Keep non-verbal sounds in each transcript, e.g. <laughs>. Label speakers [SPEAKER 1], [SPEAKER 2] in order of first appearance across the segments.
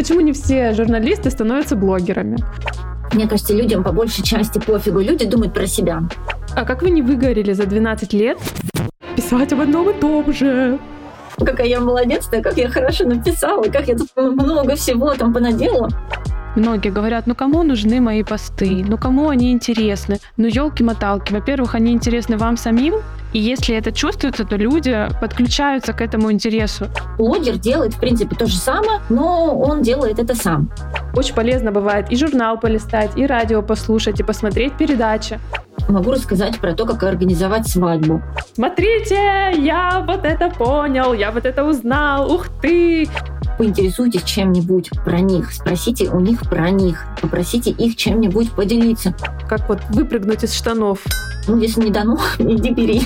[SPEAKER 1] Почему не все журналисты становятся блогерами?
[SPEAKER 2] Мне кажется, людям по большей части пофигу. Люди думают про себя.
[SPEAKER 1] А как вы не выгорели за 12 лет писать об одном и том же?
[SPEAKER 2] Какая я молодец-то, как я хорошо написала, как я тут много всего там понаделала.
[SPEAKER 1] Многие говорят, ну кому нужны мои посты, ну кому они интересны, ну елки-моталки. Во-первых, они интересны вам самим, и если это чувствуется, то люди подключаются к этому интересу.
[SPEAKER 2] Блогер делает, в принципе, то же самое, но он делает это сам.
[SPEAKER 1] Очень полезно бывает и журнал полистать, и радио послушать, и посмотреть передачи.
[SPEAKER 2] Могу рассказать про то, как организовать свадьбу.
[SPEAKER 1] Смотрите, я вот это понял, я вот это узнал, ух ты!
[SPEAKER 2] поинтересуйтесь чем-нибудь про них, спросите у них про них, попросите их чем-нибудь поделиться.
[SPEAKER 1] Как вот выпрыгнуть из штанов.
[SPEAKER 2] Ну, если не дано, <laughs> иди бери.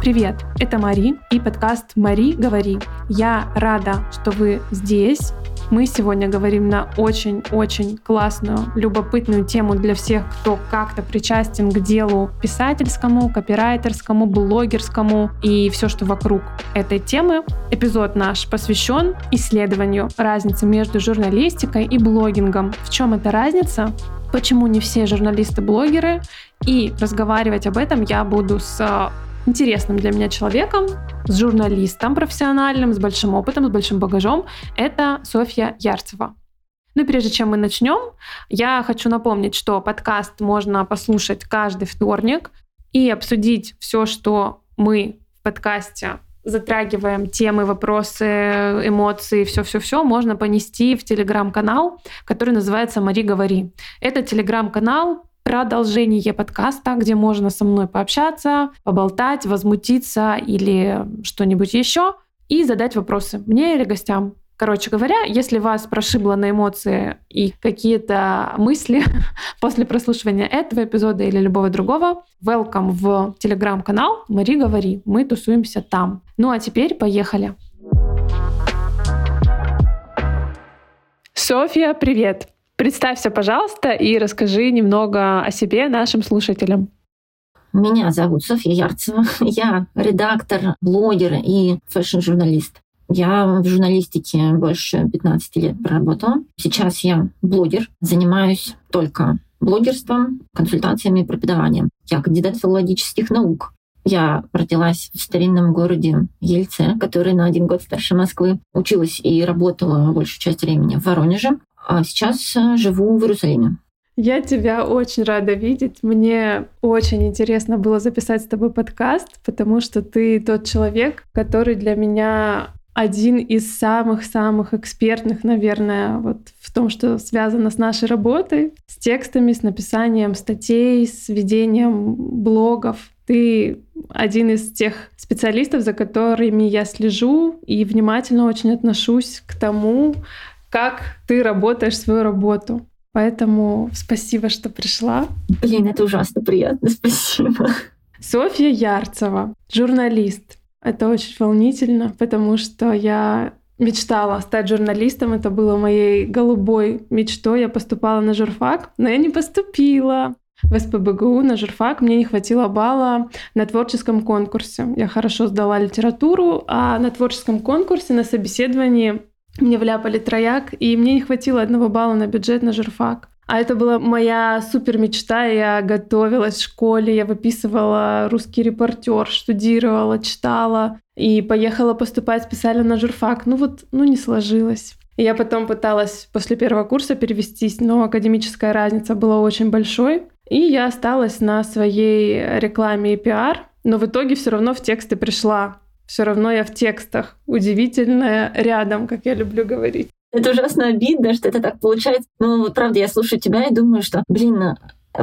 [SPEAKER 1] Привет, это Мари и подкаст «Мари, говори». Я рада, что вы здесь мы сегодня говорим на очень-очень классную, любопытную тему для всех, кто как-то причастен к делу писательскому, копирайтерскому, блогерскому и все, что вокруг этой темы. Эпизод наш посвящен исследованию разницы между журналистикой и блогингом. В чем эта разница? Почему не все журналисты блогеры? И разговаривать об этом я буду с интересным для меня человеком, с журналистом профессиональным, с большим опытом, с большим багажом. Это Софья Ярцева. Ну и прежде чем мы начнем, я хочу напомнить, что подкаст можно послушать каждый вторник и обсудить все, что мы в подкасте затрагиваем темы, вопросы, эмоции, все-все-все, можно понести в телеграм-канал, который называется «Мари, говори». Это телеграм-канал продолжение подкаста, где можно со мной пообщаться, поболтать, возмутиться или что-нибудь еще и задать вопросы мне или гостям. Короче говоря, если вас прошибло на эмоции и какие-то мысли <laughs> после прослушивания этого эпизода или любого другого, welcome в телеграм-канал Мари Говори. Мы тусуемся там. Ну а теперь поехали. Софья, привет! Представься, пожалуйста, и расскажи немного о себе нашим слушателям.
[SPEAKER 2] Меня зовут Софья Ярцева. <laughs> Я редактор, блогер и фэшн-журналист. Я в журналистике больше 15 лет проработала. Сейчас я блогер, занимаюсь только блогерством, консультациями и преподаванием. Я кандидат филологических наук. Я родилась в старинном городе Ельце, который на один год старше Москвы. Училась и работала большую часть времени в Воронеже. А сейчас э, живу в Иерусалиме.
[SPEAKER 1] Я тебя очень рада видеть. Мне очень интересно было записать с тобой подкаст, потому что ты тот человек, который для меня один из самых-самых экспертных, наверное, вот в том, что связано с нашей работой, с текстами, с написанием статей, с ведением блогов. Ты один из тех специалистов, за которыми я слежу и внимательно очень отношусь к тому, как ты работаешь свою работу. Поэтому спасибо, что пришла.
[SPEAKER 2] Блин, это ужасно приятно, <laughs> спасибо.
[SPEAKER 1] Софья Ярцева, журналист. Это очень волнительно, потому что я мечтала стать журналистом. Это было моей голубой мечтой. Я поступала на журфак, но я не поступила в СПБГУ на журфак. Мне не хватило балла на творческом конкурсе. Я хорошо сдала литературу, а на творческом конкурсе на собеседовании мне вляпали трояк, и мне не хватило одного балла на бюджет на журфак. А это была моя супер мечта. Я готовилась в школе, я выписывала русский репортер, штудировала, читала и поехала поступать специально на журфак. Ну вот, ну не сложилось. Я потом пыталась после первого курса перевестись, но академическая разница была очень большой. И я осталась на своей рекламе и пиар, но в итоге все равно в тексты пришла все равно я в текстах. Удивительное рядом, как я люблю говорить.
[SPEAKER 2] Это ужасно обидно, что это так получается. Ну, правда, я слушаю тебя и думаю, что, блин,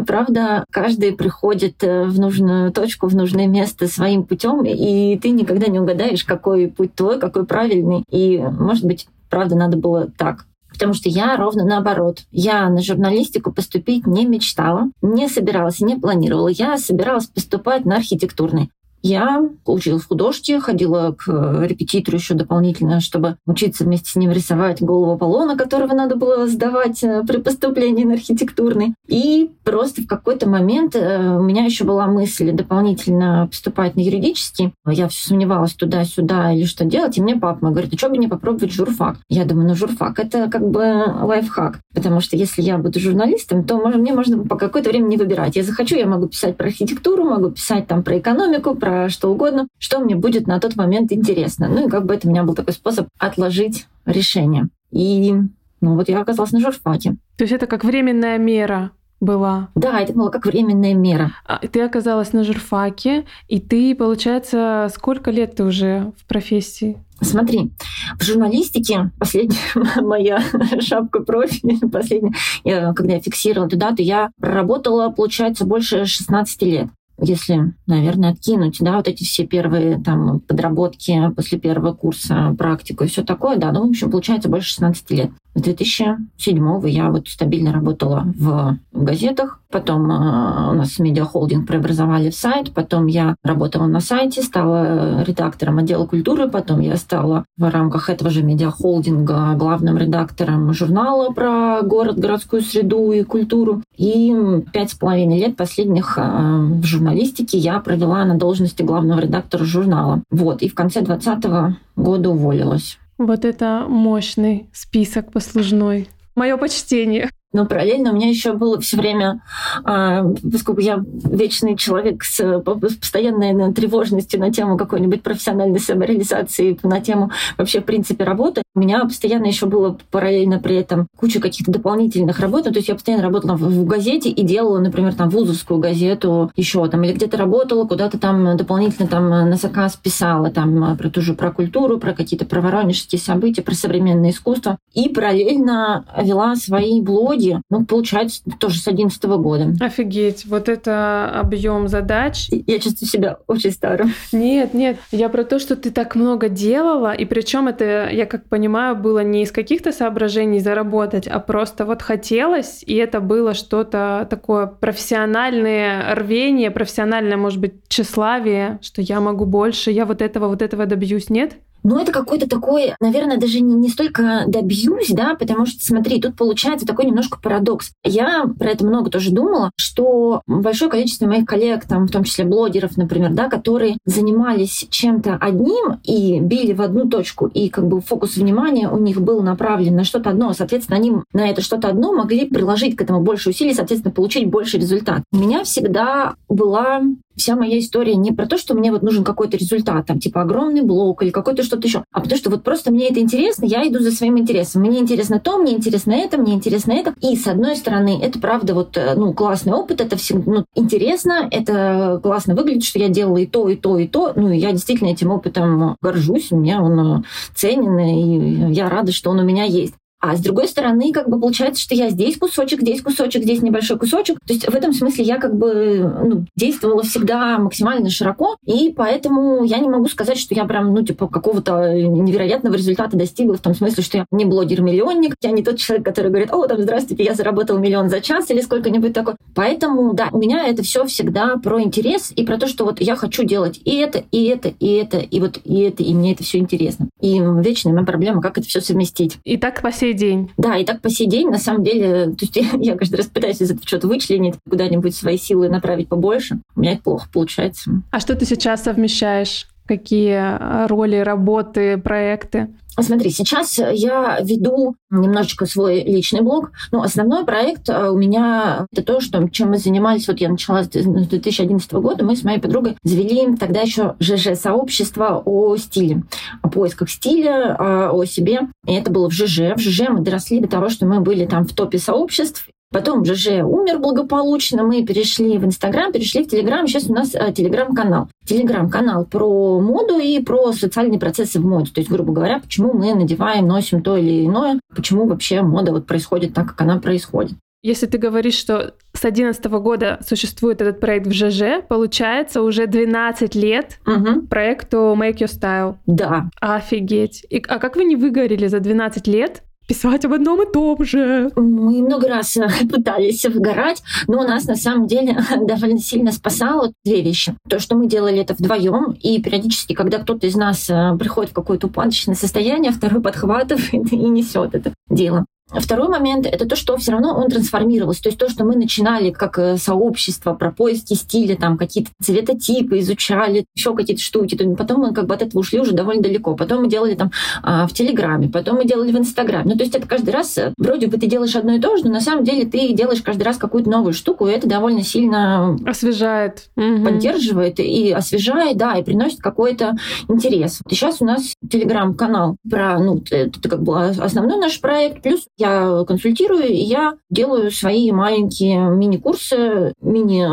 [SPEAKER 2] Правда, каждый приходит э, в нужную точку, в нужное место своим путем, и ты никогда не угадаешь, какой путь твой, какой правильный. И, может быть, правда, надо было так. Потому что я ровно наоборот. Я на журналистику поступить не мечтала, не собиралась, не планировала. Я собиралась поступать на архитектурный. Я училась в художке, ходила к репетитору еще дополнительно, чтобы учиться вместе с ним рисовать голову Аполлона, которого надо было сдавать э, при поступлении на архитектурный. И просто в какой-то момент э, у меня еще была мысль дополнительно поступать на юридический. Я все сомневалась туда-сюда или что делать. И мне папа мой говорит, а что бы не попробовать журфак? Я думаю, ну журфак — это как бы лайфхак. Потому что если я буду журналистом, то мне можно по какое-то время не выбирать. Я захочу, я могу писать про архитектуру, могу писать там про экономику, про что угодно, что мне будет на тот момент интересно. Ну и как бы это у меня был такой способ отложить решение. И ну вот я оказалась на журфаке.
[SPEAKER 1] То есть это как временная мера была.
[SPEAKER 2] Да, это было как временная мера.
[SPEAKER 1] А, ты оказалась на журфаке, и ты, получается, сколько лет ты уже в профессии?
[SPEAKER 2] Смотри, в журналистике последняя <laughs> моя <laughs> шапка профи, последняя, я, когда я фиксировала эту дату, я проработала, получается, больше 16 лет если, наверное, откинуть, да, вот эти все первые там подработки после первого курса, практику и все такое, да, ну, в общем, получается больше 16 лет. С 2007 я вот стабильно работала в газетах, потом э, у нас медиахолдинг преобразовали в сайт, потом я работала на сайте, стала редактором отдела культуры, потом я стала в рамках этого же медиахолдинга главным редактором журнала про город, городскую среду и культуру. И пять с половиной лет последних э, в журналистике я провела на должности главного редактора журнала. Вот, и в конце 2020 года уволилась.
[SPEAKER 1] Вот это мощный список послужной. Мое почтение.
[SPEAKER 2] Но параллельно у меня еще было все время, а, поскольку я вечный человек с постоянной тревожностью на тему какой-нибудь профессиональной самореализации, на тему вообще в принципе работы, у меня постоянно еще было параллельно при этом куча каких-то дополнительных работ. Ну, то есть я постоянно работала в, газете и делала, например, там вузовскую газету еще там, или где-то работала, куда-то там дополнительно там на заказ писала там про ту же про культуру, про какие-то про воронежские события, про современное искусство. И параллельно вела свои блоги итоге, ну, получается, тоже с 2011 года.
[SPEAKER 1] Офигеть, вот это объем задач.
[SPEAKER 2] Я чувствую себя очень старым.
[SPEAKER 1] Нет, нет, я про то, что ты так много делала, и причем это, я как понимаю, было не из каких-то соображений заработать, а просто вот хотелось, и это было что-то такое профессиональное рвение, профессиональное, может быть, тщеславие, что я могу больше, я вот этого, вот этого добьюсь, нет?
[SPEAKER 2] Ну, это какой-то такой, наверное, даже не, не столько добьюсь, да, потому что, смотри, тут получается такой немножко парадокс. Я про это много тоже думала, что большое количество моих коллег, там, в том числе блогеров, например, да, которые занимались чем-то одним и били в одну точку, и как бы фокус внимания у них был направлен на что-то одно, соответственно, они на это что-то одно могли приложить к этому больше усилий, соответственно, получить больше результат. У меня всегда была вся моя история не про то, что мне вот нужен какой-то результат, там, типа огромный блок или какой-то что-то еще, а потому что вот просто мне это интересно, я иду за своим интересом. Мне интересно то, мне интересно это, мне интересно это. И с одной стороны, это правда вот, э, ну, классный опыт, это всегда, ну, интересно, это классно выглядит, что я делала и то, и то, и то. Ну, и я действительно этим опытом горжусь, у меня он э, ценен, и я рада, что он у меня есть. А с другой стороны, как бы получается, что я здесь кусочек, здесь кусочек, здесь небольшой кусочек. То есть в этом смысле я как бы ну, действовала всегда максимально широко, и поэтому я не могу сказать, что я прям, ну, типа, какого-то невероятного результата достигла в том смысле, что я не блогер-миллионник, я не тот человек, который говорит, о, там, здравствуйте, я заработал миллион за час или сколько-нибудь такое. Поэтому, да, у меня это все всегда про интерес и про то, что вот я хочу делать и это, и это, и это, и вот и это, и мне это все интересно. И вечная моя проблема, как это все совместить.
[SPEAKER 1] И так по сей сей день.
[SPEAKER 2] Да, и так по сей день, на самом деле, <laughs> то есть я, я каждый раз пытаюсь из этого что-то вычленить, куда-нибудь свои силы направить побольше. У меня это плохо получается.
[SPEAKER 1] А что ты сейчас совмещаешь? Какие роли, работы, проекты?
[SPEAKER 2] Смотри, сейчас я веду немножечко свой личный блог. Ну, основной проект э, у меня это то, что, чем мы занимались. Вот я начала с 2011 года. Мы с моей подругой завели тогда еще ЖЖ-сообщество о стиле, о поисках стиля, о себе. И это было в ЖЖ. В ЖЖ мы доросли до того, что мы были там в топе сообществ. Потом ЖЖ умер благополучно, мы перешли в Инстаграм, перешли в Телеграм. Сейчас у нас э, Телеграм-канал. Телеграм-канал про моду и про социальные процессы в моде. То есть, грубо говоря, почему мы надеваем, носим то или иное, почему вообще мода вот происходит так, как она происходит.
[SPEAKER 1] Если ты говоришь, что с 2011 года существует этот проект в ЖЖ, получается уже 12 лет угу. проекту Make Your Style.
[SPEAKER 2] Да.
[SPEAKER 1] Офигеть. И, а как вы не выгорели за 12 лет? Писать об одном и том же.
[SPEAKER 2] Мы много раз э, <laughs> пытались выгорать, но у нас на самом деле <laughs> довольно сильно спасало две вещи. То, что мы делали это вдвоем, и периодически, когда кто-то из нас э, приходит в какое-то упадочное состояние, второй подхватывает <laughs> и несет это дело. Второй момент — это то, что все равно он трансформировался. То есть то, что мы начинали как э, сообщество про поиски стиля, там какие-то цветотипы изучали, еще какие-то штуки. То потом мы как бы от этого ушли уже довольно далеко. Потом мы делали там а, в Телеграме, потом мы делали в Инстаграме. Ну, то есть это каждый раз, э, вроде бы ты делаешь одно и то же, но на самом деле ты делаешь каждый раз какую-то новую штуку, и это довольно сильно
[SPEAKER 1] освежает,
[SPEAKER 2] поддерживает и освежает, да, и приносит какой-то интерес. Сейчас у нас Телеграм-канал про, ну, это как бы основной наш проект, плюс я консультирую, и я делаю свои маленькие мини-курсы, мини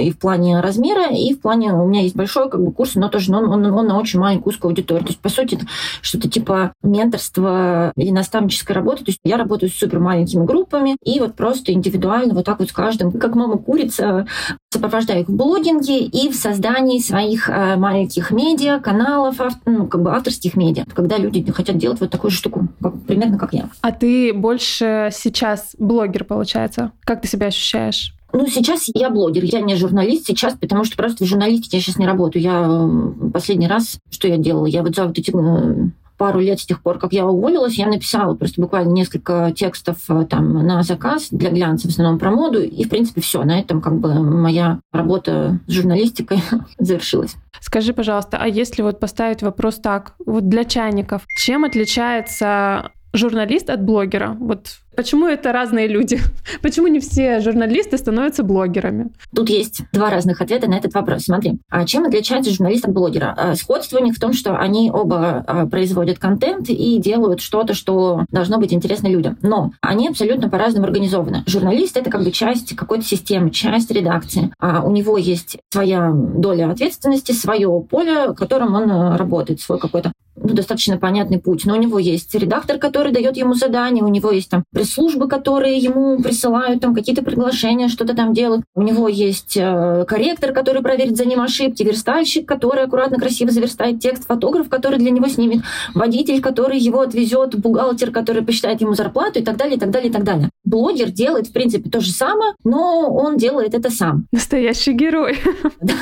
[SPEAKER 2] и в плане размера, и в плане... У меня есть большой как бы курс, но тоже он, он, он на очень маленькую узкую аудиторию. То есть, по сути, это что-то типа менторства или наставнической работы. То есть я работаю с супер маленькими группами, и вот просто индивидуально вот так вот с каждым, как мама курица, сопровождаю их в блогинге и в создании своих э, маленьких медиа, каналов, ну, как бы авторских медиа, когда люди хотят делать вот такую штуку, как, примерно как я.
[SPEAKER 1] А ты больше сейчас блогер, получается? Как ты себя ощущаешь?
[SPEAKER 2] Ну, сейчас я блогер, я не журналист сейчас, потому что просто в журналистике я сейчас не работаю. Я последний раз, что я делала, я вот за вот эти пару лет с тех пор, как я уволилась, я написала просто буквально несколько текстов э, там на заказ для глянца, в основном про моду, и, в принципе, все. На этом как бы моя работа с журналистикой <laughs> завершилась.
[SPEAKER 1] Скажи, пожалуйста, а если вот поставить вопрос так, вот для чайников, чем отличается журналист от блогера? Вот Почему это разные люди? <laughs> Почему не все журналисты становятся блогерами?
[SPEAKER 2] Тут есть два разных ответа на этот вопрос. Смотри, а чем отличается журналист от блогера? А, сходство у них в том, что они оба а, производят контент и делают что-то, что должно быть интересно людям. Но они абсолютно по-разному организованы. Журналист — это как бы часть какой-то системы, часть редакции. А у него есть своя доля ответственности, свое поле, в котором он а, работает, свой какой-то ну, достаточно понятный путь. Но у него есть редактор, который дает ему задание, у него есть там пресс-службы, которые ему присылают там какие-то приглашения, что-то там делают. У него есть э, корректор, который проверит за ним ошибки, верстальщик, который аккуратно, красиво заверстает текст, фотограф, который для него снимет, водитель, который его отвезет, бухгалтер, который посчитает ему зарплату и так далее, и так далее, и так далее. Блогер делает, в принципе, то же самое, но он делает это сам.
[SPEAKER 1] Настоящий герой. <laughs>
[SPEAKER 2] Да,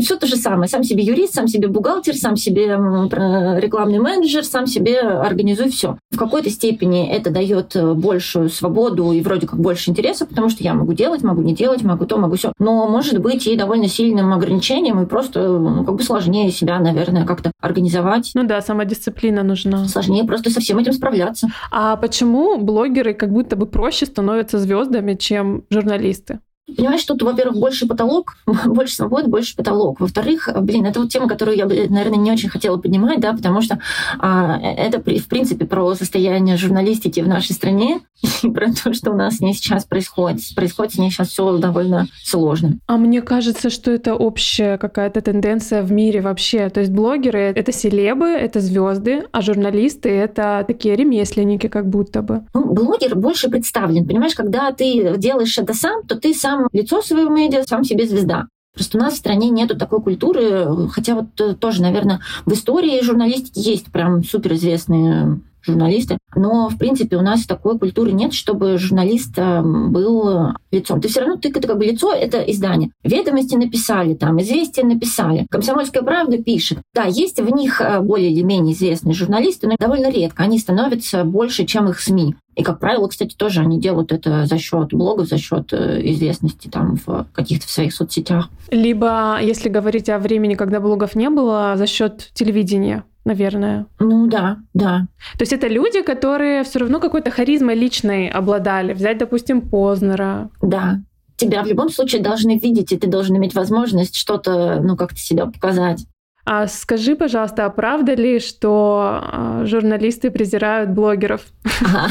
[SPEAKER 2] все то же самое. Сам себе юрист, сам себе бухгалтер, сам себе рекламный менеджер, сам себе организует все. В какой-то степени это дает э, большую свободу и вроде как больше интереса, потому что я могу делать, могу не делать, могу то, могу все. Но может быть и довольно сильным ограничением, и просто ну, как бы сложнее себя, наверное, как-то организовать.
[SPEAKER 1] Ну да, самодисциплина нужна.
[SPEAKER 2] Сложнее просто со всем этим справляться.
[SPEAKER 1] А почему блогеры как будто бы проще становятся звездами, чем журналисты?
[SPEAKER 2] Понимаешь, тут, во-первых, больше потолок, <laughs> больше свободы, больше потолок. Во-вторых, блин, это вот тема, которую я, наверное, не очень хотела поднимать, да, потому что а, это, в принципе, про состояние журналистики в нашей стране <laughs> и про то, что у нас с ней сейчас происходит. Происходит с ней сейчас все довольно сложно.
[SPEAKER 1] А мне кажется, что это общая какая-то тенденция в мире вообще. То есть блогеры — это селебы, это звезды, а журналисты — это такие ремесленники как будто бы.
[SPEAKER 2] Ну, блогер больше представлен. Понимаешь, когда ты делаешь это сам, то ты сам сам лицо своего медиа, сам себе звезда. Просто у нас в стране нету такой культуры, хотя вот э, тоже, наверное, в истории журналистики есть прям суперизвестные журналисты. Но, в принципе, у нас такой культуры нет, чтобы журналист э, был лицом. Ты все равно, ты это как бы лицо, это издание. Ведомости написали, там, известия написали. Комсомольская правда пишет. Да, есть в них э, более или менее известные журналисты, но довольно редко. Они становятся больше, чем их СМИ. И, как правило, кстати, тоже они делают это за счет блогов, за счет э, известности там в каких-то своих соцсетях.
[SPEAKER 1] Либо, если говорить о времени, когда блогов не было, за счет телевидения наверное.
[SPEAKER 2] Ну да, да.
[SPEAKER 1] То есть это люди, которые все равно какой-то харизмой личной обладали. Взять, допустим, Познера.
[SPEAKER 2] Да. Тебя в любом случае должны видеть, и ты должен иметь возможность что-то, ну, как-то себя показать.
[SPEAKER 1] А скажи, пожалуйста, а правда ли, что а, журналисты презирают блогеров?
[SPEAKER 2] Ага.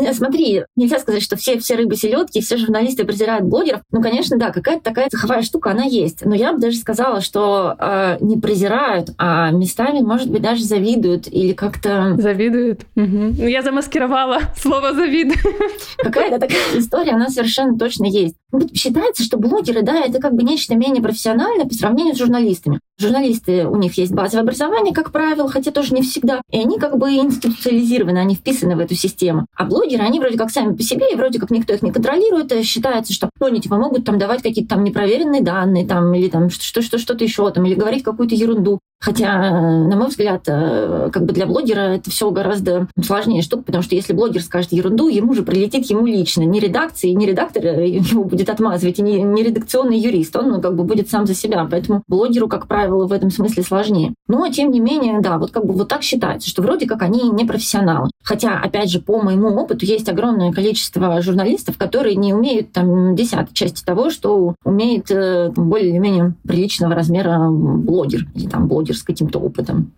[SPEAKER 2] Ну, смотри, нельзя сказать, что все, все рыбы селедки, все журналисты презирают блогеров. Ну, конечно, да, какая-то такая цеховая штука, она есть. Но я бы даже сказала, что э, не презирают, а местами, может быть, даже завидуют или как-то...
[SPEAKER 1] Завидуют? Угу. Я замаскировала <laughs> слово «завидуют».
[SPEAKER 2] Какая-то такая история, она совершенно точно есть. Считается, что блогеры, да, это как бы нечто менее профессиональное по сравнению с журналистами. Журналисты, у них есть базовое образование, как правило, хотя тоже не всегда. И они как бы институциализированы, они вписаны в эту систему. А блогеры, они вроде как сами по себе, и вроде как никто их не контролирует. И считается, что ну, они типа могут там давать какие-то там непроверенные данные, там, или там что-то еще, там, или говорить какую-то ерунду. Хотя, на мой взгляд, э, как бы для блогера это все гораздо сложнее штука, потому что если блогер скажет ерунду, ему же прилетит ему лично. Не редакции, не редактор его будет отмазывать, и не, не редакционный юрист. Он ну, как бы будет сам за себя. Поэтому блогеру, как правило, в этом смысле сложнее. Но, тем не менее, да, вот как бы вот так считается, что вроде как они не профессионалы. Хотя, опять же, по моему опыту, есть огромное количество журналистов, которые не умеют там десятой части того, что умеет э, более или менее приличного размера блогер или там блогер с каким-то опытом.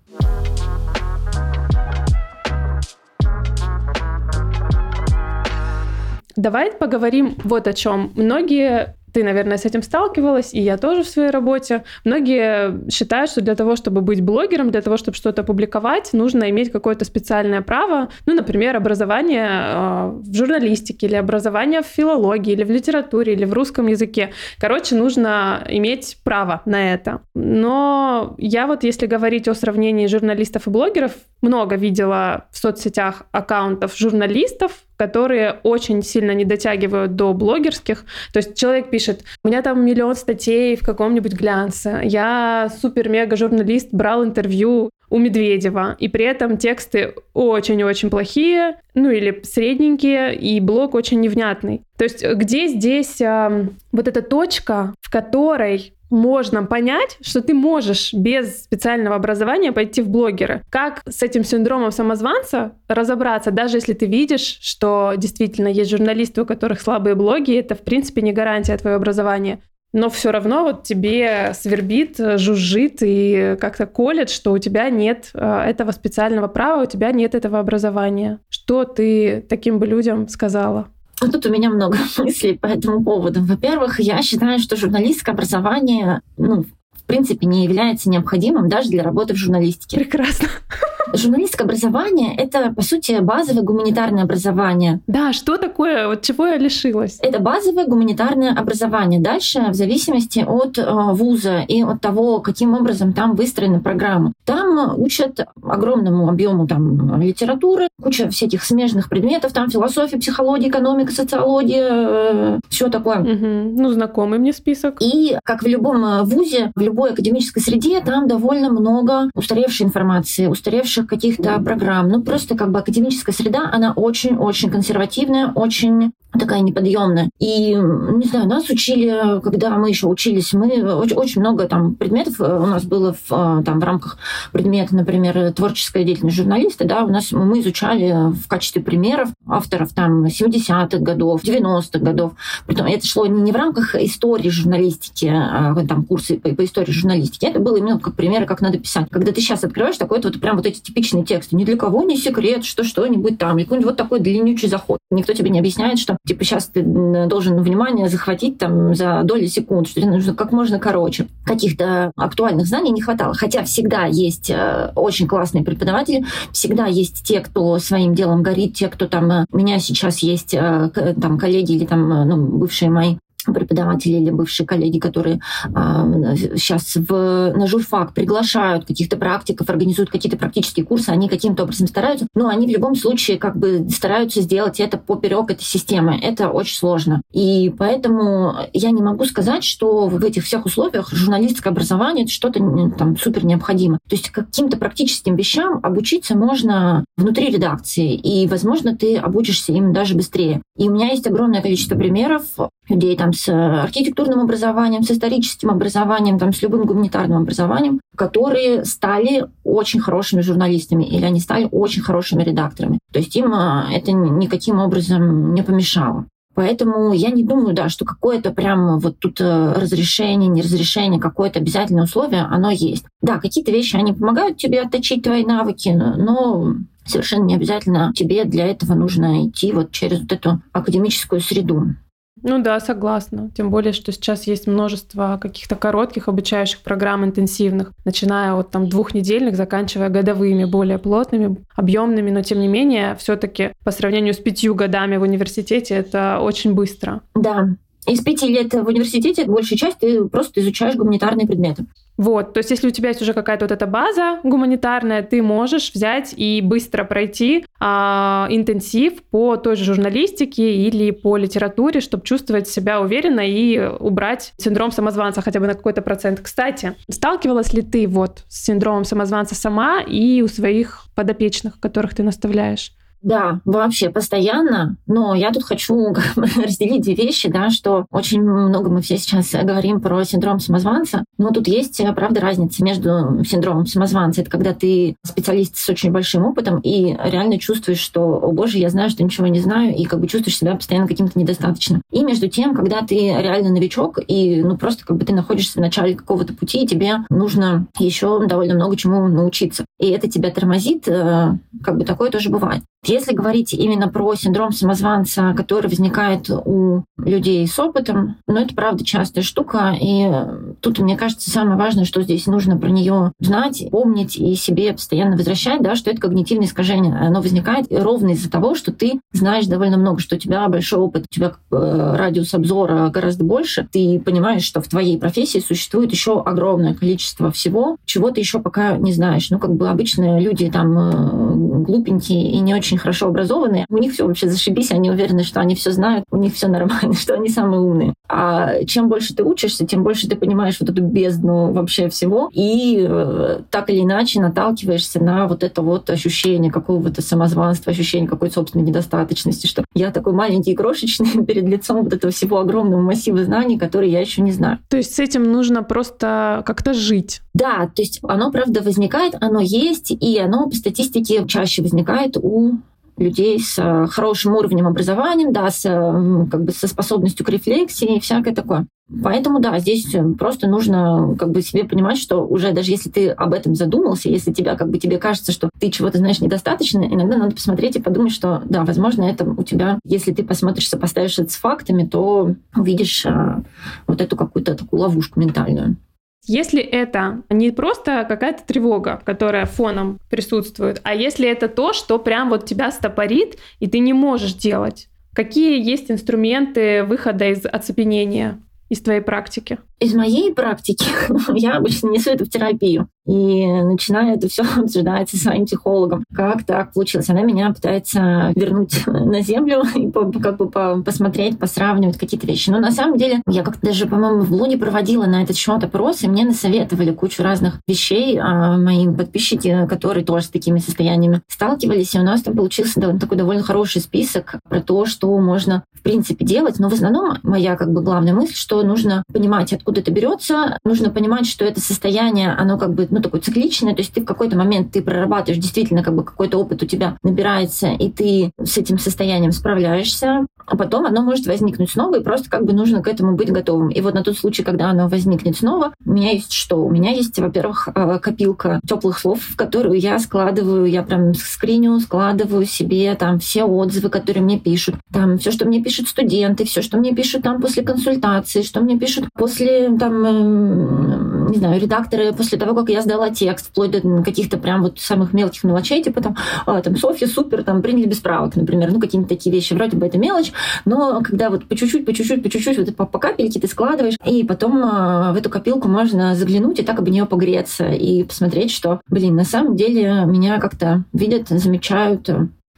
[SPEAKER 1] Давай поговорим вот о чем. Многие ты, наверное, с этим сталкивалась, и я тоже в своей работе. Многие считают, что для того, чтобы быть блогером, для того, чтобы что-то публиковать, нужно иметь какое-то специальное право, ну, например, образование э, в журналистике, или образование в филологии, или в литературе, или в русском языке. Короче, нужно иметь право на это. Но я вот, если говорить о сравнении журналистов и блогеров, много видела в соцсетях аккаунтов журналистов, которые очень сильно не дотягивают до блогерских. То есть человек пишет, у меня там миллион статей в каком-нибудь глянце, я супер-мега-журналист, брал интервью у Медведева, и при этом тексты очень-очень плохие, ну или средненькие, и блог очень невнятный. То есть где здесь э, вот эта точка, в которой можно понять, что ты можешь без специального образования пойти в блогеры. Как с этим синдромом самозванца разобраться, даже если ты видишь, что действительно есть журналисты, у которых слабые блоги, это в принципе не гарантия твоего образования. Но все равно вот тебе свербит, жужжит и как-то колет, что у тебя нет э, этого специального права, у тебя нет этого образования. Что ты таким бы людям сказала?
[SPEAKER 2] Ну, тут у меня много <laughs> мыслей по этому поводу. Во-первых, я считаю, что журналистское образование, ну, принципе, не является необходимым даже для работы в журналистике.
[SPEAKER 1] Прекрасно.
[SPEAKER 2] Журналистское образование — это, по сути, базовое гуманитарное образование.
[SPEAKER 1] Да, что такое? Вот чего я лишилась?
[SPEAKER 2] Это базовое гуманитарное образование. Дальше, в зависимости от э, вуза и от того, каким образом там выстроена программа. Там учат огромному объему там, литературы, куча всяких смежных предметов, там философия, психология, экономика, социология, э, все такое.
[SPEAKER 1] Угу. Ну, знакомый мне список.
[SPEAKER 2] И, как в любом э, вузе, в любой академической среде, там довольно много устаревшей информации, устаревших каких-то программ. Ну, просто как бы академическая среда, она очень-очень консервативная, очень такая неподъемная. И, не знаю, нас учили, когда мы еще учились, мы очень, очень много там предметов э, у нас было в, э, там, в рамках предмета, например, творческая деятельность журналиста, да, у нас мы изучали в качестве примеров авторов там 70-х годов, 90-х годов. Притом это шло не в рамках истории журналистики, а, там курсы по, по истории журналистики, это было именно как примеры, как надо писать. Когда ты сейчас открываешь такой вот прям вот эти типичные тексты, ни для кого не секрет, что что-нибудь там, какой-нибудь вот такой длиннючий заход. Никто тебе не объясняет, что типа сейчас ты должен внимание захватить там за доли секунд, что тебе нужно как можно короче. Каких-то актуальных знаний не хватало. Хотя всегда есть э, очень классные преподаватели, всегда есть те, кто своим делом горит, те, кто там... Э, у меня сейчас есть э, там коллеги или там ну, бывшие мои преподаватели или бывшие коллеги, которые а, сейчас в, на журфак приглашают каких-то практиков, организуют какие-то практические курсы, они каким-то образом стараются, но они в любом случае как бы стараются сделать это поперек этой системы. Это очень сложно. И поэтому я не могу сказать, что в этих всех условиях журналистское образование это что-то там супер необходимо. То есть каким-то практическим вещам обучиться можно внутри редакции, и, возможно, ты обучишься им даже быстрее. И у меня есть огромное количество примеров людей там с архитектурным образованием, с историческим образованием, там, с любым гуманитарным образованием, которые стали очень хорошими журналистами или они стали очень хорошими редакторами. То есть им а, это никаким образом не помешало. Поэтому я не думаю, да, что какое-то прям вот тут э, разрешение, неразрешение, какое-то обязательное условие, оно есть. Да, какие-то вещи, они помогают тебе отточить твои навыки, но совершенно не обязательно тебе для этого нужно идти вот через вот эту академическую среду.
[SPEAKER 1] Ну да, согласна. Тем более, что сейчас есть множество каких-то коротких обучающих программ интенсивных, начиная от там двухнедельных, заканчивая годовыми, более плотными, объемными, но тем не менее, все-таки по сравнению с пятью годами в университете это очень быстро.
[SPEAKER 2] Да, Из пяти лет в университете большая часть ты просто изучаешь гуманитарные предметы.
[SPEAKER 1] Вот, то есть если у тебя есть уже какая-то вот эта база гуманитарная, ты можешь взять и быстро пройти а, интенсив по той же журналистике или по литературе, чтобы чувствовать себя уверенно и убрать синдром самозванца хотя бы на какой-то процент. Кстати, сталкивалась ли ты вот с синдромом самозванца сама и у своих подопечных, которых ты наставляешь?
[SPEAKER 2] Да, вообще постоянно, но я тут хочу <laughs> разделить две вещи, да, что очень много мы все сейчас говорим про синдром самозванца, но тут есть, правда, разница между синдромом самозванца, это когда ты специалист с очень большим опытом и реально чувствуешь, что, о боже, я знаю, что ничего не знаю, и как бы чувствуешь себя постоянно каким-то недостаточным. И между тем, когда ты реально новичок, и ну просто как бы ты находишься в начале какого-то пути, и тебе нужно еще довольно много чему научиться. И это тебя тормозит, э, как бы такое тоже бывает. Если говорить именно про синдром самозванца, который возникает у людей с опытом, ну, это правда частая штука. И тут, мне кажется, самое важное, что здесь нужно про нее знать, помнить и себе постоянно возвращать, да, что это когнитивное искажение. Оно возникает ровно из-за того, что ты знаешь довольно много, что у тебя большой опыт, у тебя э, радиус обзора гораздо больше. Ты понимаешь, что в твоей профессии существует еще огромное количество всего, чего ты еще пока не знаешь. Ну, как бы обычно люди там э, глупенькие и не очень хорошо образованные, у них все вообще зашибись, они уверены, что они все знают, у них все нормально, <laughs> что они самые умные. А чем больше ты учишься, тем больше ты понимаешь вот эту бездну вообще всего, и э, так или иначе наталкиваешься на вот это вот ощущение какого-то самозванства, ощущение какой-то собственной недостаточности, что я такой маленький и крошечный <laughs> перед лицом вот этого всего огромного массива знаний, которые я еще не знаю.
[SPEAKER 1] То есть с этим нужно просто как-то жить.
[SPEAKER 2] Да, то есть оно, правда, возникает, оно есть, и оно по статистике чаще возникает у людей с э, хорошим уровнем образования, да, с, э, как бы со способностью к рефлексии и всякое такое. Поэтому, да, здесь э, просто нужно как бы себе понимать, что уже даже если ты об этом задумался, если тебя как бы тебе кажется, что ты чего-то знаешь недостаточно, иногда надо посмотреть и подумать, что да, возможно, это у тебя, если ты посмотришь, сопоставишь это с фактами, то увидишь а, вот эту какую-то такую ловушку ментальную.
[SPEAKER 1] Если это не просто какая-то тревога, которая фоном присутствует, а если это то, что прям вот тебя стопорит, и ты не можешь делать, какие есть инструменты выхода из оцепенения из твоей практики?
[SPEAKER 2] Из моей практики <laughs> я обычно несу это в терапию и начинаю это все <laughs> обсуждать со своим психологом. Как так получилось? Она меня пытается вернуть <laughs> на землю и как бы посмотреть, посравнивать какие-то вещи. Но на самом деле я как-то даже, по-моему, в блоге проводила на этот счет опрос, и мне насоветовали кучу разных вещей а мои подписчики, которые тоже с такими состояниями сталкивались. И у нас там получился такой довольно хороший список про то, что можно в принципе делать. Но в основном моя как бы главная мысль, что нужно понимать, откуда откуда это берется. Нужно понимать, что это состояние, оно как бы, ну, такое цикличное, то есть ты в какой-то момент ты прорабатываешь, действительно, как бы какой-то опыт у тебя набирается, и ты с этим состоянием справляешься, а потом оно может возникнуть снова, и просто как бы нужно к этому быть готовым. И вот на тот случай, когда оно возникнет снова, у меня есть что? У меня есть, во-первых, э, копилка теплых слов, в которую я складываю, я прям скриню, складываю себе там все отзывы, которые мне пишут, там все, что мне пишут студенты, все, что мне пишут там после консультации, что мне пишут после там, эм, не знаю, редакторы после того, как я сдала текст, вплоть до каких-то прям вот самых мелких мелочей, типа там, а, там Софья супер, там приняли без правок, например, ну какие-нибудь такие вещи, вроде бы это мелочь, но когда вот по чуть-чуть, по чуть-чуть, по чуть-чуть, вот по, по капельке ты складываешь, и потом а, в эту копилку можно заглянуть и так об нее погреться и посмотреть, что, блин, на самом деле меня как-то видят, замечают,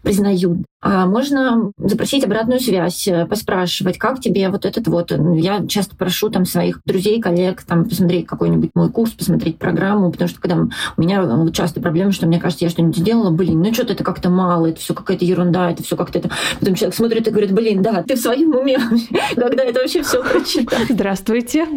[SPEAKER 2] признают. А можно запросить обратную связь, э, поспрашивать, как тебе вот этот вот. Я часто прошу там своих друзей, коллег, там посмотреть какой-нибудь мой курс, посмотреть программу, потому что когда у меня э, часто проблема, что мне кажется, я что-нибудь сделала, блин, ну что-то это как-то мало, это все какая-то ерунда, это все как-то это. Потом человек смотрит и говорит, блин, да, ты в своем уме, <laughs> когда это вообще все прочитал.
[SPEAKER 1] Здравствуйте.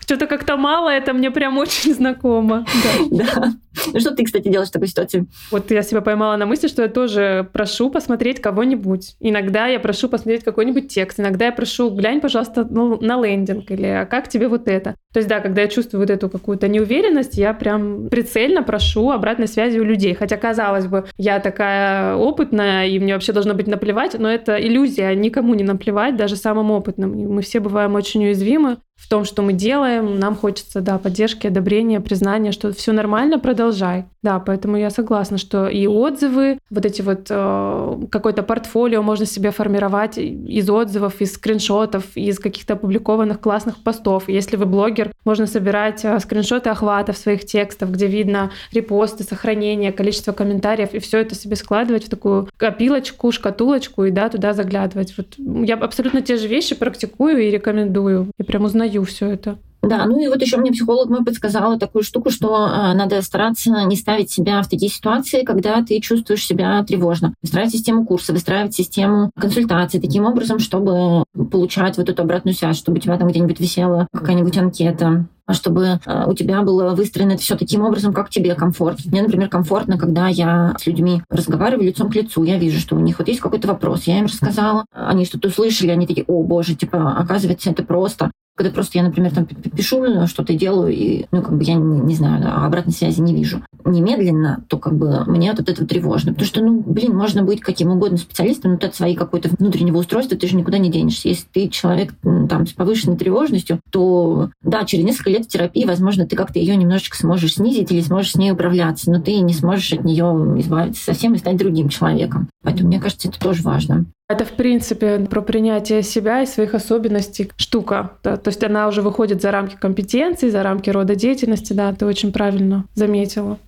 [SPEAKER 1] Что-то как-то мало, это мне прям очень знакомо.
[SPEAKER 2] Да. Ну что ты, кстати, делаешь в такой ситуации?
[SPEAKER 1] Вот я себя поймала на мысли, что я тоже прошу посмотреть кого-нибудь. Иногда я прошу посмотреть какой-нибудь текст, иногда я прошу, глянь, пожалуйста, на лендинг, или а как тебе вот это? То есть, да, когда я чувствую вот эту какую-то неуверенность, я прям прицельно прошу обратной связи у людей. Хотя, казалось бы, я такая опытная, и мне вообще должно быть наплевать, но это иллюзия, никому не наплевать, даже самым опытным. Мы все бываем очень уязвимы. В том, что мы делаем. Нам хочется, да, поддержки, одобрения, признания, что все нормально, продолжай. Да, поэтому я согласна, что и отзывы, вот эти вот э, какое-то портфолио можно себе формировать из отзывов, из скриншотов, из каких-то опубликованных классных постов. Если вы блогер, можно собирать э, скриншоты охватов своих текстов, где видно репосты, сохранение, количество комментариев, и все это себе складывать в такую копилочку, шкатулочку и да, туда заглядывать. Вот я абсолютно те же вещи практикую и рекомендую. Я прям узнаю все это.
[SPEAKER 2] Да, ну и вот еще мне психолог мой подсказала такую штуку, что а, надо стараться не ставить себя в такие ситуации, когда ты чувствуешь себя тревожно. Выстраивать систему курса, выстраивать систему консультаций таким образом, чтобы получать вот эту обратную связь, чтобы у тебя там где-нибудь висела какая-нибудь анкета, чтобы а, у тебя было выстроено все таким образом, как тебе комфортно. Мне, например, комфортно, когда я с людьми разговариваю лицом к лицу, я вижу, что у них вот есть какой-то вопрос, я им рассказала, они что-то услышали, они такие, о боже, типа, оказывается, это просто. Когда просто я, например, там пишу, э, что-то делаю, и, ну, как бы я не, не знаю, обратной связи не вижу. Немедленно, то как бы мне от этого тревожно. Потому что, ну, блин, можно быть каким угодно специалистом, но ты от своей какой-то внутреннего устройства ты же никуда не денешься. Если ты человек там с повышенной тревожностью, то, да, через несколько лет терапии, возможно, ты как-то ее немножечко сможешь снизить или сможешь с ней управляться, но ты не сможешь от нее избавиться совсем и стать другим человеком. Поэтому, мне кажется, это тоже важно.
[SPEAKER 1] Это, в принципе, про принятие себя и своих особенностей штука. Да? То есть она уже выходит за рамки компетенций, за рамки рода деятельности. Да, ты очень правильно заметила.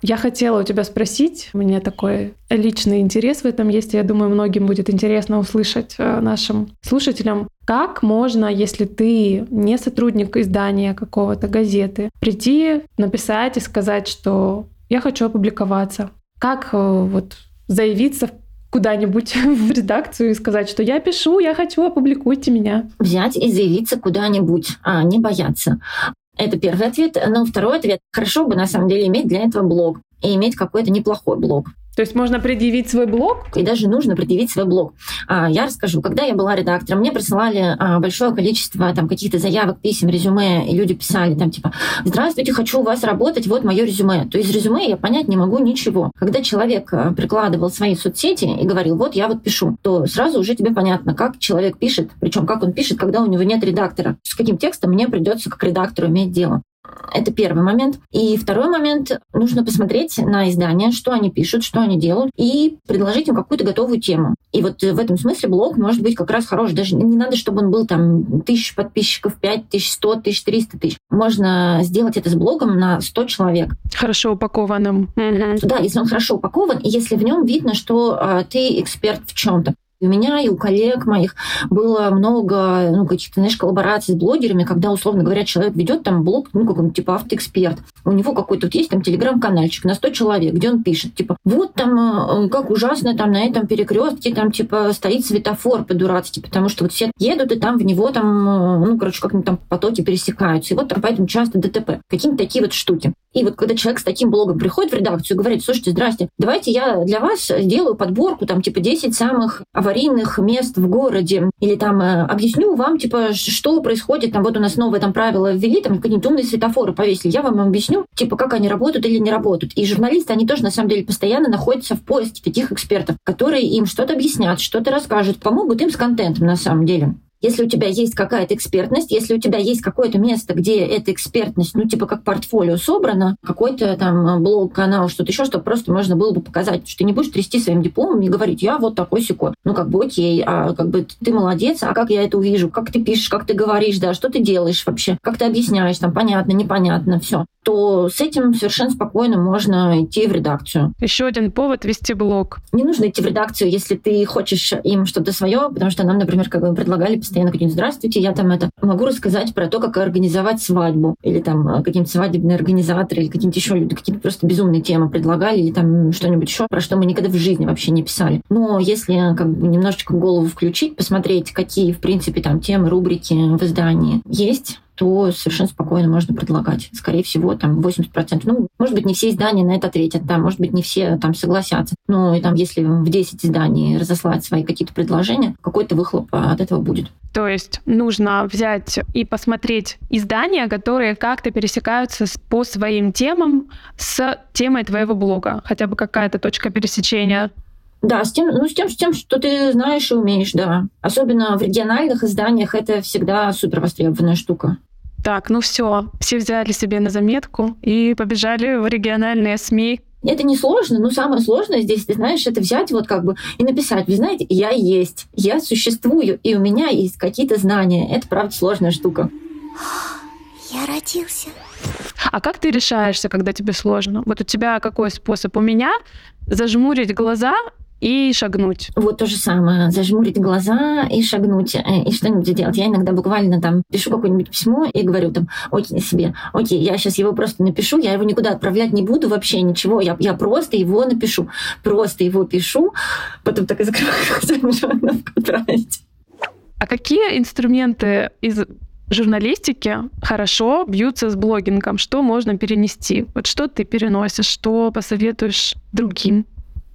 [SPEAKER 1] Я хотела у тебя спросить, у меня такой личный интерес в этом есть, и я думаю, многим будет интересно услышать э, нашим слушателям, как можно, если ты не сотрудник издания какого-то газеты, прийти, написать и сказать, что я хочу опубликоваться. Как э, вот заявиться куда-нибудь <laughs> в редакцию и сказать, что я пишу, я хочу, опубликуйте меня.
[SPEAKER 2] Взять и заявиться куда-нибудь, а не бояться. Это первый ответ. Но второй ответ. Хорошо бы на самом деле иметь для этого блог и иметь какой-то неплохой блог.
[SPEAKER 1] То есть можно предъявить свой блог?
[SPEAKER 2] И даже нужно предъявить свой блог. А, я расскажу. Когда я была редактором, мне присылали а, большое количество там каких-то заявок, писем, резюме, и люди писали там типа «Здравствуйте, хочу у вас работать, вот мое резюме». То есть резюме я понять не могу ничего. Когда человек а, прикладывал свои соцсети и говорил «Вот я вот пишу», то сразу уже тебе понятно, как человек пишет, причем как он пишет, когда у него нет редактора. С каким текстом мне придется как редактору иметь дело. Это первый момент. И второй момент, нужно посмотреть на издание, что они пишут, что они делают, и предложить им какую-то готовую тему. И вот в этом смысле блог может быть как раз хорош. Даже не надо, чтобы он был там тысяч подписчиков, пять тысяч, сто тысяч, триста тысяч. Можно сделать это с блогом на 100 человек.
[SPEAKER 1] Хорошо упакованным.
[SPEAKER 2] Да, если он хорошо упакован, и если в нем видно, что а, ты эксперт в чем-то. У меня и у коллег моих было много ну, каких-то, знаешь, коллабораций с блогерами, когда, условно говоря, человек ведет там блог, ну, как он, типа, автоэксперт. У него какой-то вот есть там телеграм-канальчик на 100 человек, где он пишет, типа, вот там, э, как ужасно там на этом перекрестке там, типа, стоит светофор по-дурацки, потому что вот все едут, и там в него там, э, ну, короче, как-нибудь там потоки пересекаются. И вот там поэтому часто ДТП. Какие-то такие вот штуки. И вот когда человек с таким блогом приходит в редакцию и говорит, слушайте, здрасте, давайте я для вас сделаю подборку, там, типа, 10 самых мест в городе, или там э, объясню вам, типа, что происходит, там, вот у нас новые там правила ввели, там, какие-нибудь умные светофоры повесили, я вам объясню, типа, как они работают или не работают. И журналисты, они тоже, на самом деле, постоянно находятся в поиске таких экспертов, которые им что-то объяснят, что-то расскажут, помогут им с контентом, на самом деле. Если у тебя есть какая-то экспертность, если у тебя есть какое-то место, где эта экспертность, ну, типа как портфолио собрано, какой-то там блог, канал, что-то еще, чтобы просто можно было бы показать, что ты не будешь трясти своим дипломом и говорить, я вот такой секой. Ну, как бы окей, а как бы ты молодец, а как я это увижу, как ты пишешь, как ты говоришь, да, что ты делаешь вообще, как ты объясняешь, там, понятно, непонятно, все то с этим совершенно спокойно можно идти в редакцию.
[SPEAKER 1] Еще один повод вести блог.
[SPEAKER 2] Не нужно идти в редакцию, если ты хочешь им что-то свое, потому что нам, например, как бы предлагали постоянно какие-нибудь «Здравствуйте, я там это...» Могу рассказать про то, как организовать свадьбу, или там э, какие-нибудь свадебные организаторы, или какие-нибудь еще люди, какие-то просто безумные темы предлагали, или там что-нибудь еще, про что мы никогда в жизни вообще не писали. Но если как бы немножечко голову включить, посмотреть, какие, в принципе, там темы, рубрики в издании есть, то совершенно спокойно можно предлагать. Скорее всего, там 80%. Ну, может быть, не все издания на это ответят, да, может быть, не все там согласятся. Но и там, если в 10 изданий разослать свои какие-то предложения, какой-то выхлоп от этого будет.
[SPEAKER 1] То есть нужно взять и посмотреть издания, которые как-то пересекаются по своим темам с темой твоего блога. Хотя бы какая-то точка пересечения
[SPEAKER 2] Да, с тем, ну, с тем, с тем, что ты знаешь и умеешь, да. Особенно в региональных изданиях это всегда супер востребованная штука.
[SPEAKER 1] Так, ну все, все взяли себе на заметку и побежали в региональные СМИ.
[SPEAKER 2] Это не сложно, но самое сложное здесь, ты знаешь, это взять вот как бы и написать, вы знаете, я есть, я существую, и у меня есть какие-то знания. Это, правда, сложная штука.
[SPEAKER 3] Я родился.
[SPEAKER 1] А как ты решаешься, когда тебе сложно? Вот у тебя какой способ? У меня зажмурить глаза и шагнуть.
[SPEAKER 2] Вот то же самое. Зажмурить глаза и шагнуть, э, и что-нибудь сделать. Я иногда буквально там пишу какое-нибудь письмо и говорю там, окей, себе, окей, я сейчас его просто напишу, я его никуда отправлять не буду вообще, ничего, я, я просто его напишу. Просто его пишу, потом так и закрываю глаза. <laughs>
[SPEAKER 1] А какие инструменты из журналистики хорошо бьются с блогингом? Что можно перенести? Вот что ты переносишь, что посоветуешь другим?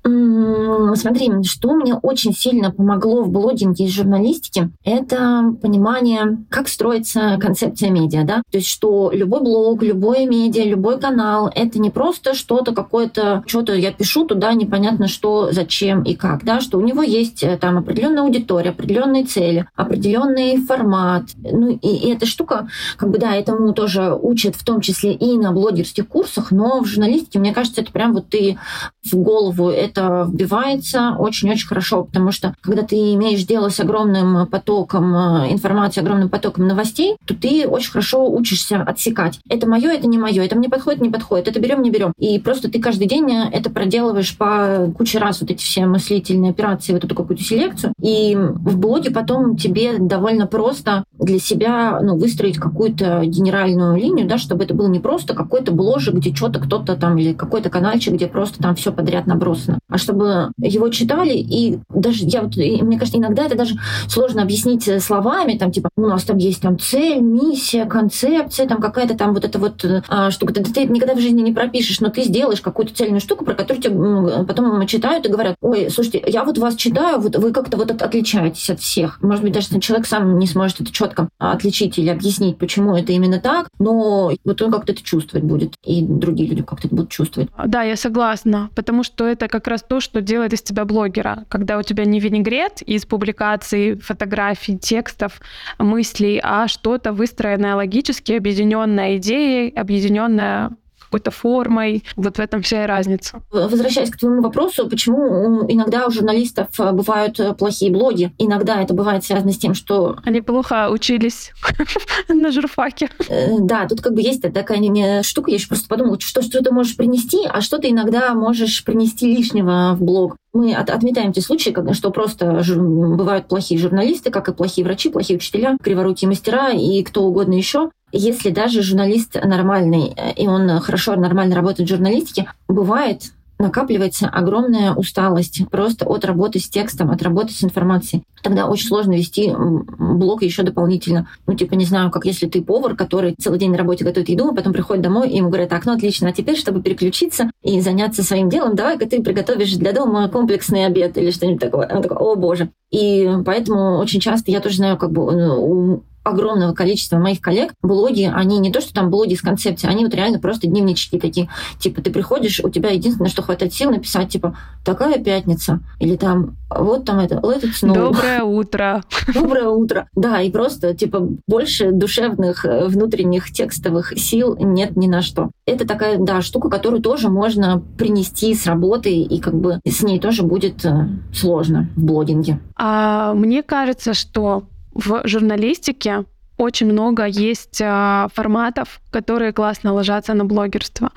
[SPEAKER 2] Смотри, что мне очень сильно помогло в блогинге и журналистике, это понимание, как строится концепция медиа, да? То есть, что любой блог, любое медиа, любой канал — это не просто что-то какое-то, что-то я пишу туда непонятно что, зачем и как, да? Что у него есть э, там определенная аудитория, определенные цели, определенный формат. Ну и, и эта штука, как бы, да, этому тоже учат в том числе и на блогерских курсах, но в журналистике, мне кажется, это прям вот ты в голову это вбивается очень-очень хорошо, потому что когда ты имеешь дело с огромным потоком э, информации, огромным потоком новостей, то ты очень хорошо учишься отсекать. Это мое, это не мое, это мне подходит, не подходит, это берем, не берем. И просто ты каждый день это проделываешь по куче раз вот эти все мыслительные операции, вот эту какую-то селекцию. И в блоге потом тебе довольно просто для себя ну, выстроить какую-то генеральную линию, да, чтобы это было не просто какой-то бложек, где что-то кто-то там, или какой-то каналчик, где просто там все подряд набросано а чтобы его читали, и даже я вот, мне кажется, иногда это даже сложно объяснить э, словами, там, типа, у нас там есть там цель, миссия, концепция, там какая-то там вот эта вот а, штука. Ты, ты никогда в жизни не пропишешь, но ты сделаешь какую-то цельную штуку, про которую тебе потом читают и говорят, ой, слушайте, я вот вас читаю, вот вы как-то вот отличаетесь от всех. Может быть, даже человек сам не сможет это четко отличить или объяснить, почему это именно так, но вот он как-то это чувствовать будет, и другие люди как-то это будут чувствовать.
[SPEAKER 1] Да, я согласна, потому что это как раз то, что делает из тебя блогера. Когда у тебя не винегрет из публикаций, фотографий, текстов, мыслей, а что-то выстроенное логически, объединенное идеей, объединенное какой-то формой. Вот в этом вся и разница.
[SPEAKER 2] Возвращаясь к твоему вопросу, почему иногда у журналистов э, бывают э, плохие блоги? Иногда это бывает связано с тем, что...
[SPEAKER 1] Они плохо учились <laughs> на журфаке.
[SPEAKER 2] Э, да, тут как бы есть такая штука, я еще просто подумала, что, что ты можешь принести, а что ты иногда можешь принести лишнего в блог. Мы от, отметаем те случаи, когда, что просто жур, бывают плохие журналисты, как и плохие врачи, плохие учителя, криворукие мастера и кто угодно еще если даже журналист нормальный, э, и он хорошо, нормально работает в журналистике, бывает накапливается огромная усталость просто от работы с текстом, от работы с информацией. Тогда очень сложно вести блог еще дополнительно. Ну, типа, не знаю, как если ты повар, который целый день на работе готовит еду, а потом приходит домой, и ему говорят, так, ну отлично, а теперь, чтобы переключиться и заняться своим делом, давай-ка ты приготовишь для дома комплексный обед или что-нибудь такое. Он такой, о боже. И поэтому очень часто я тоже знаю, как бы ну, огромного количества моих коллег блоги, они не то, что там блоги с концепцией, они вот реально просто дневнички такие. Типа ты приходишь, у тебя единственное, что хватает сил написать, типа, такая пятница. Или там, вот там это, let it snow.
[SPEAKER 1] Доброе утро.
[SPEAKER 2] Доброе утро. Да, и просто, типа, больше душевных э, внутренних текстовых сил нет ни на что. Это такая, да, штука, которую тоже можно принести с работы, и как бы с ней тоже будет э, сложно в блогинге.
[SPEAKER 1] А мне кажется, что в журналистике очень много есть а, форматов, которые классно ложатся на блогерство.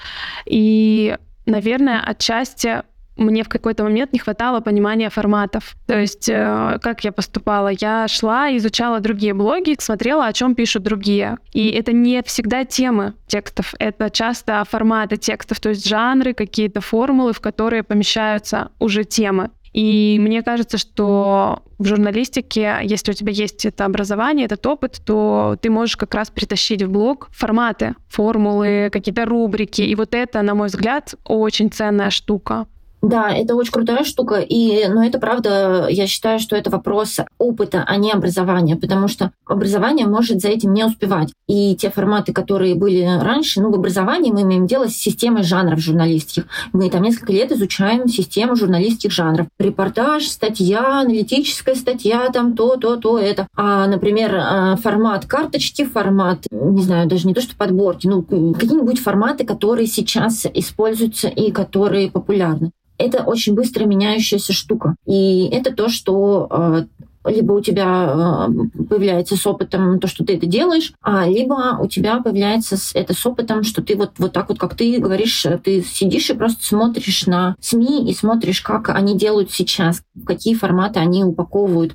[SPEAKER 1] И, наверное, отчасти мне в какой-то момент не хватало понимания форматов. То есть, э, как я поступала? Я шла, изучала другие блоги, смотрела, о чем пишут другие. И это не всегда темы текстов, это часто форматы текстов, то есть жанры, какие-то формулы, в которые помещаются уже темы. И мне кажется, что в журналистике, если у тебя есть это образование, этот опыт, то ты можешь как раз притащить в блог форматы, формулы, какие-то рубрики. И вот это, на мой взгляд, очень ценная штука.
[SPEAKER 2] Да, это очень крутая штука, и, но это правда, я считаю, что это вопрос опыта, а не образования, потому что образование может за этим не успевать. И те форматы, которые были раньше, ну, в образовании мы имеем дело с системой жанров журналистских. Мы там несколько лет изучаем систему журналистских жанров. Репортаж, статья, аналитическая статья, там то, то, то, это. А, например, а, формат карточки, формат, не знаю, даже не то, что подборки, ну, какие-нибудь форматы, которые сейчас используются и которые популярны это очень быстро меняющаяся штука. И это то, что э, либо у тебя э, появляется с опытом то, что ты это делаешь, а либо у тебя появляется это с опытом, что ты вот, вот так вот, как ты говоришь, ты сидишь и просто смотришь на СМИ и смотришь, как они делают сейчас, в какие форматы они упаковывают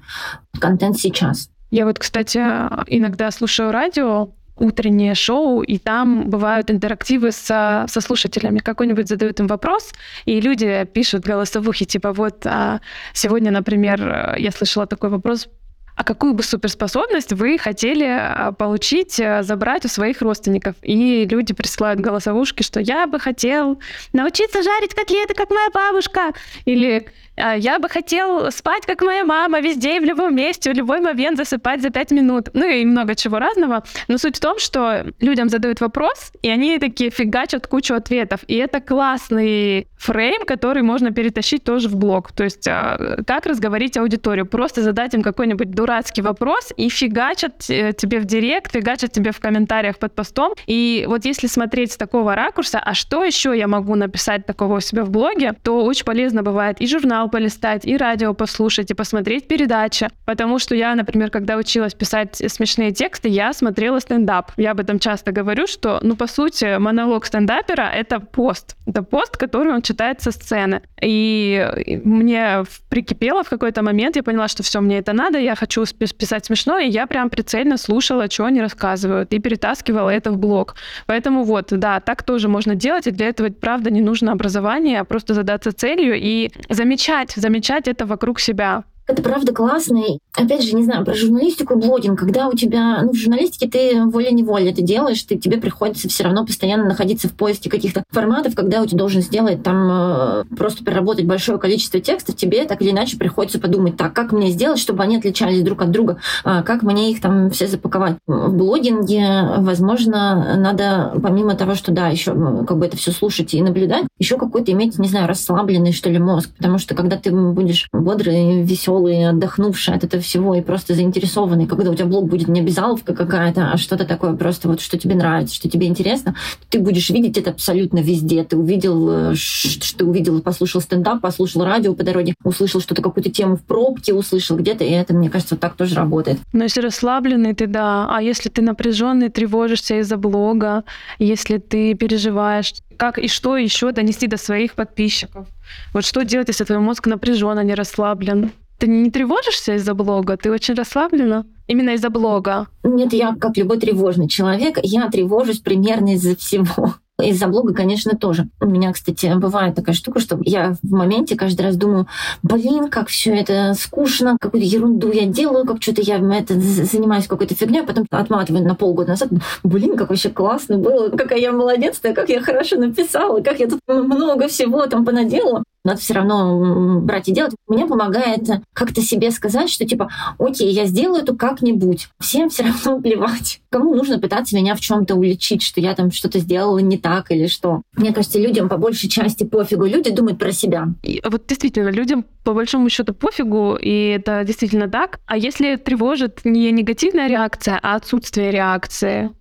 [SPEAKER 2] контент сейчас.
[SPEAKER 1] Я вот, кстати, иногда слушаю радио, утреннее шоу, и там бывают интерактивы со, со слушателями. Какой-нибудь задают им вопрос, и люди пишут голосовухи, типа вот а сегодня, например, я слышала такой вопрос, а какую бы суперспособность вы хотели а, получить, а, забрать у своих родственников? И люди присылают голосовушки, что я бы хотел научиться жарить котлеты, как моя бабушка, или я бы хотел спать, как моя мама, везде и в любом месте, в любой момент засыпать за пять минут. Ну и много чего разного. Но суть в том, что людям задают вопрос, и они такие фигачат кучу ответов. И это классный фрейм, который можно перетащить тоже в блог. То есть а, как разговорить аудиторию? Просто задать им какой-нибудь дурацкий вопрос и фигачат э, тебе в директ, фигачат тебе в комментариях под постом. И вот если смотреть с такого ракурса, а что еще я могу написать такого у себя в блоге, то очень полезно бывает и журнал полистать, и радио послушать, и посмотреть передачи. Потому что я, например, когда училась писать смешные тексты, я смотрела стендап. Я об этом часто говорю, что, ну, по сути, монолог стендапера — это пост. Это пост, который он читает со сцены. И мне прикипело в какой-то момент, я поняла, что все, мне это надо, я хочу писать смешно, и я прям прицельно слушала, что они рассказывают, и перетаскивала это в блог. Поэтому вот, да, так тоже можно делать, и для этого, правда, не нужно образование, а просто задаться целью и замечать, замечать, замечать это вокруг себя.
[SPEAKER 2] Это правда классно. опять же, не знаю, про журналистику и блогинг. Когда у тебя, ну, в журналистике ты волей-неволей это делаешь, ты, тебе приходится все равно постоянно находиться в поиске каких-то форматов, когда у тебя должен сделать там э, просто переработать большое количество текстов, тебе так или иначе приходится подумать, так, как мне сделать, чтобы они отличались друг от друга, а как мне их там все запаковать. В блогинге, возможно, надо, помимо того, что, да, еще как бы это все слушать и наблюдать, еще какой-то иметь, не знаю, расслабленный, что ли, мозг. Потому что когда ты будешь бодрый, веселый, веселый, отдохнувший от этого всего и просто заинтересованный, когда у тебя блог будет не обязаловка какая-то, а что-то такое просто вот, что тебе нравится, что тебе интересно, ты будешь видеть это абсолютно везде. Ты увидел, э, что ты увидел, послушал стендап, послушал радио по дороге, услышал что-то, какую-то тему в пробке, услышал где-то, и это, мне кажется, вот так тоже работает.
[SPEAKER 1] Но если расслабленный ты, да, а если ты напряженный, тревожишься из-за блога, если ты переживаешь, как и что еще донести до своих подписчиков? Вот что делать, если твой мозг напряжен, а не расслаблен? Ты не тревожишься из-за блога? Ты очень расслаблена? Именно из-за блога?
[SPEAKER 2] Нет, я как любой тревожный человек, я тревожусь примерно из-за всего. Из-за блога, конечно, тоже. У меня, кстати, бывает такая штука, что я в моменте каждый раз думаю, блин, как все это скучно, какую-то ерунду я делаю, как что-то я это, занимаюсь какой-то фигней, а потом отматываю на полгода назад, блин, как вообще классно было, какая я молодец как я хорошо написала, как я тут много всего там понаделала надо все равно брать и делать. Мне помогает как-то себе сказать, что типа, окей, я сделаю это как-нибудь. Всем все равно <laughs> плевать. Кому нужно пытаться меня в чем-то уличить, что я там что-то сделала не так или что. Мне кажется, людям по большей части пофигу. Люди думают про себя.
[SPEAKER 1] И вот действительно, людям по большому счету пофигу, и это действительно так. А если тревожит не негативная реакция, а отсутствие реакции,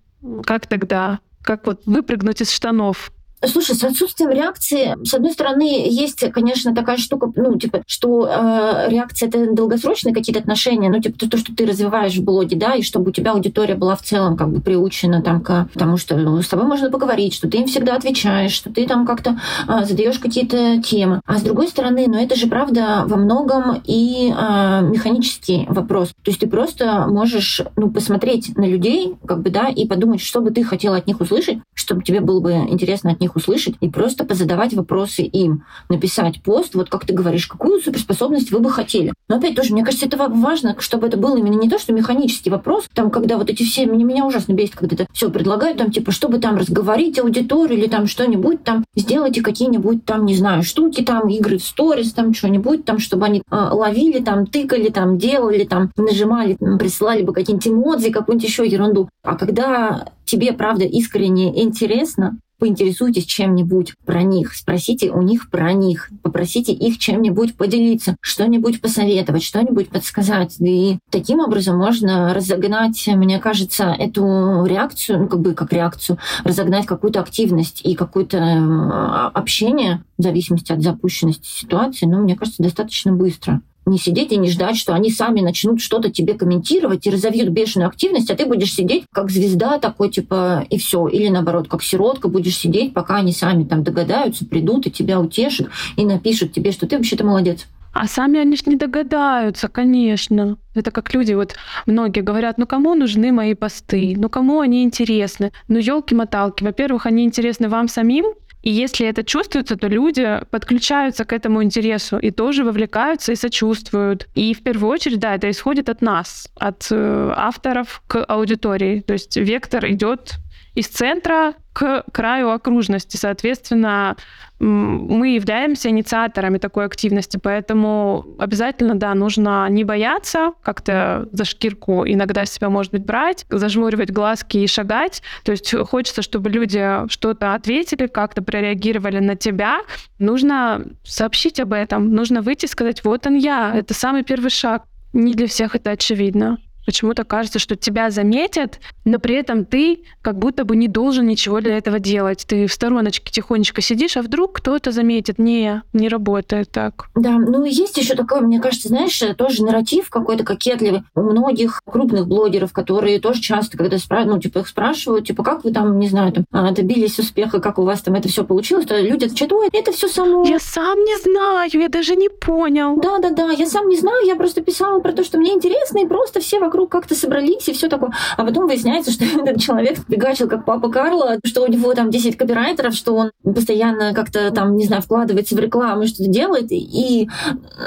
[SPEAKER 1] как тогда? Как вот выпрыгнуть из штанов?
[SPEAKER 2] Слушай, с отсутствием реакции, с одной стороны, есть, конечно, такая штука, ну, типа, что э, реакция это долгосрочные какие-то отношения, ну, типа, то, то, что ты развиваешь в блоге, да, и чтобы у тебя аудитория была в целом как бы приучена там к тому, что ну, с тобой можно поговорить, что ты им всегда отвечаешь, что ты там как-то э, задаешь какие-то темы. А с другой стороны, ну, это же правда во многом и э, механический вопрос. То есть ты просто можешь, ну, посмотреть на людей, как бы, да, и подумать, что бы ты хотела от них услышать, чтобы тебе было бы интересно от них них услышать и просто позадавать вопросы им, написать пост, вот как ты говоришь, какую суперспособность вы бы хотели. Но опять тоже, мне кажется, это важно, чтобы это был именно не то, что механический вопрос, там, когда вот эти все, меня, меня ужасно бесит, когда это все предлагают, там, типа, чтобы там разговорить аудиторию или там что-нибудь, там, сделайте какие-нибудь там, не знаю, штуки, там, игры в сторис, там, что-нибудь, там, чтобы они э, ловили, там, тыкали, там, делали, там, нажимали, присылали бы какие-нибудь эмодзи, какую-нибудь еще ерунду. А когда тебе, правда, искренне интересно, поинтересуйтесь чем-нибудь про них, спросите у них про них, попросите их чем-нибудь поделиться, что-нибудь посоветовать, что-нибудь подсказать. И таким образом можно разогнать, мне кажется, эту реакцию, ну как бы как реакцию, разогнать какую-то активность и какое-то э, общение в зависимости от запущенности ситуации, ну, мне кажется, достаточно быстро не сидеть и не ждать, что они сами начнут что-то тебе комментировать и разовьют бешеную активность, а ты будешь сидеть как звезда такой, типа, и все. Или наоборот, как сиротка будешь сидеть, пока они сами там догадаются, придут и тебя утешат и напишут тебе, что ты вообще-то молодец.
[SPEAKER 1] А сами они ж не догадаются, конечно. Это как люди, вот многие говорят, ну кому нужны мои посты, ну кому они интересны. Ну елки-моталки, во-первых, они интересны вам самим, и если это чувствуется, то люди подключаются к этому интересу и тоже вовлекаются и сочувствуют. И в первую очередь, да, это исходит от нас, от э, авторов к аудитории. То есть вектор идет из центра к краю окружности. Соответственно, мы являемся инициаторами такой активности, поэтому обязательно, да, нужно не бояться как-то за шкирку иногда себя, может быть, брать, зажмуривать глазки и шагать. То есть хочется, чтобы люди что-то ответили, как-то прореагировали на тебя. Нужно сообщить об этом, нужно выйти и сказать, вот он я, это самый первый шаг. Не для всех это очевидно. Почему-то кажется, что тебя заметят, но при этом ты как будто бы не должен ничего для этого делать. Ты в стороночке тихонечко сидишь, а вдруг кто-то заметит. Не, не работает так.
[SPEAKER 2] Да, ну есть еще такой, мне кажется, знаешь, тоже нарратив какой-то кокетливый у многих крупных блогеров, которые тоже часто, когда спрашивают, ну, типа, их спрашивают, типа, как вы там, не знаю, там, а, добились успеха, как у вас там это все получилось, то люди отвечают, ой, это все само.
[SPEAKER 1] Я сам не знаю, я даже не понял.
[SPEAKER 2] Да-да-да, я сам не знаю, я просто писала про то, что мне интересно, и просто все вокруг вокруг как-то собрались и все такое. А потом выясняется, что <laughs> этот человек фигачил как папа Карло, что у него там 10 копирайтеров, что он постоянно как-то там, не знаю, вкладывается в рекламу, что-то делает, и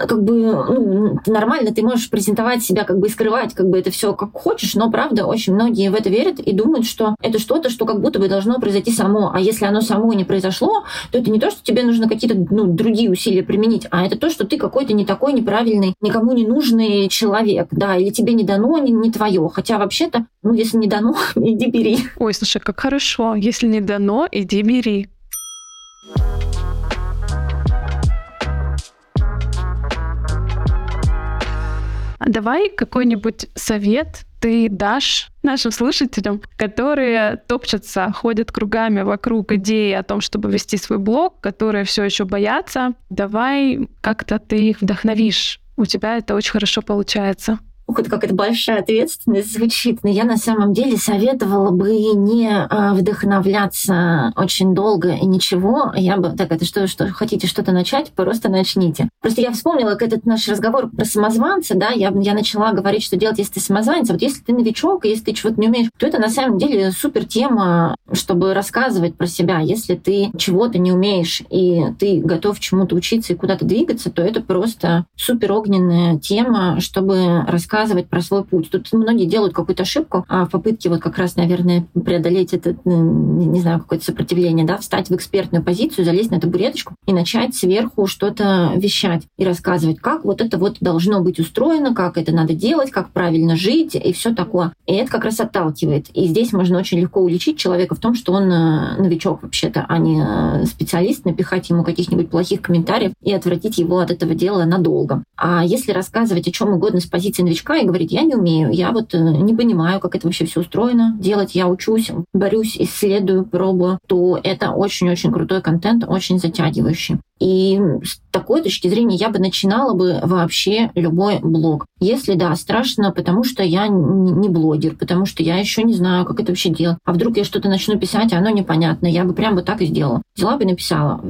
[SPEAKER 2] как бы ну, нормально ты можешь презентовать себя, как бы и скрывать как бы это все как хочешь, но правда очень многие в это верят и думают, что это что-то, что как будто бы должно произойти само. А если оно само не произошло, то это не то, что тебе нужно какие-то ну, другие усилия применить, а это то, что ты какой-то не такой неправильный, никому не нужный человек, да, или тебе не дано не, не твое. Хотя вообще-то, ну, если не дано, <laughs> иди бери.
[SPEAKER 1] Ой, слушай, как хорошо. Если не дано, иди бери. А давай какой-нибудь совет ты дашь нашим слушателям, которые топчутся, ходят кругами вокруг идеи о том, чтобы вести свой блог, которые все еще боятся. Давай как-то ты их вдохновишь. У тебя это очень хорошо получается.
[SPEAKER 2] Ух, это какая-то большая ответственность звучит, но я на самом деле советовала бы не а, вдохновляться очень долго и ничего. Я бы, так, это что, что хотите что-то начать, просто начните. Просто я вспомнила как этот наш разговор про самозванца, да, я, я начала говорить, что делать, если ты самозванец. Вот если ты новичок, если ты чего-то не умеешь, то это на самом деле супер тема, чтобы рассказывать про себя. Если ты чего-то не умеешь, и ты готов чему-то учиться и куда-то двигаться, то это просто супер огненная тема, чтобы рассказывать рассказывать про свой путь. Тут многие делают какую-то ошибку а в попытке вот как раз, наверное, преодолеть это, не знаю, какое-то сопротивление, да, встать в экспертную позицию, залезть на табуреточку и начать сверху что-то вещать и рассказывать, как вот это вот должно быть устроено, как это надо делать, как правильно жить и все такое. И это как раз отталкивает. И здесь можно очень легко уличить человека в том, что он э, новичок вообще-то, а не э, специалист, напихать ему каких-нибудь плохих комментариев и отвратить его от этого дела надолго. А если рассказывать о чем угодно с позиции новичка, новичка и говорит, я не умею, я вот э, не понимаю, как это вообще все устроено делать, я учусь, борюсь, исследую, пробую, то это очень-очень крутой контент, очень затягивающий. И с такой точки зрения я бы начинала бы вообще любой блог. Если да, страшно, потому что я не блогер, потому что я еще не знаю, как это вообще делать. А вдруг я что-то начну писать, а оно непонятно. Я бы прям вот так и сделала. Взяла бы и написала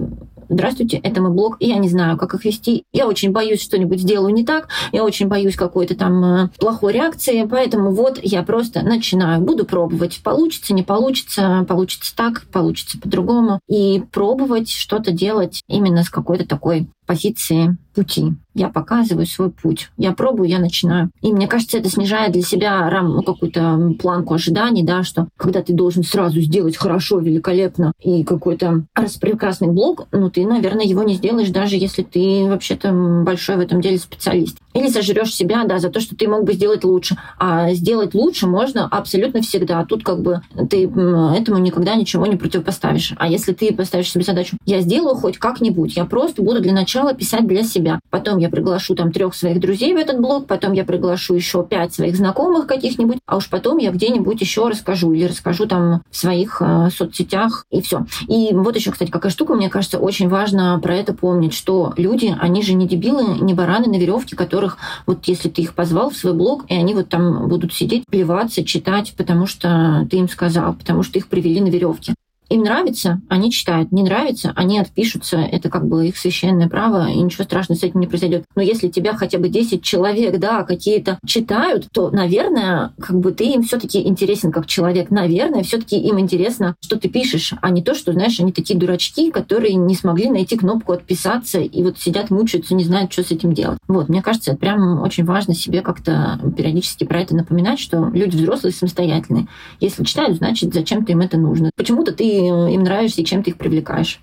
[SPEAKER 2] здравствуйте, это мой блог, я не знаю, как их вести, я очень боюсь, что-нибудь сделаю не так, я очень боюсь какой-то там э, плохой реакции, поэтому вот я просто начинаю, буду пробовать, получится, не получится, получится так, получится по-другому, и пробовать что-то делать именно с какой-то такой позиции пути. Я показываю свой путь. Я пробую, я начинаю. И мне кажется, это снижает для себя рам, ну, какую-то планку ожиданий, да, что когда ты должен сразу сделать хорошо, великолепно и какой-то прекрасный блог, ну, ты, наверное, его не сделаешь, даже если ты вообще-то большой в этом деле специалист. Или сожрешь себя, да, за то, что ты мог бы сделать лучше. А сделать лучше можно абсолютно всегда. Тут как бы ты этому никогда ничего не противопоставишь. А если ты поставишь себе задачу, я сделаю хоть как-нибудь, я просто буду для начала писать для себя. Потом я приглашу там трех своих друзей в этот блог, потом я приглашу еще пять своих знакомых каких-нибудь, а уж потом я где-нибудь еще расскажу или расскажу там в своих э, соцсетях и все. И вот еще, кстати, какая штука, мне кажется, очень важно про это помнить, что люди, они же не дебилы, не бараны на веревке, которые которых вот если ты их позвал в свой блог, и они вот там будут сидеть, плеваться, читать, потому что ты им сказал, потому что их привели на веревке. Им нравится, они читают. Не нравится, они отпишутся. Это как бы их священное право, и ничего страшного с этим не произойдет. Но если тебя хотя бы 10 человек, да, какие-то читают, то, наверное, как бы ты им все таки интересен как человек. Наверное, все таки им интересно, что ты пишешь, а не то, что, знаешь, они такие дурачки, которые не смогли найти кнопку «отписаться» и вот сидят, мучаются, не знают, что с этим делать. Вот, мне кажется, это прям очень важно себе как-то периодически про это напоминать, что люди взрослые самостоятельные. Если читают, значит, зачем-то им это нужно. Почему-то ты им нравишься и чем ты их привлекаешь.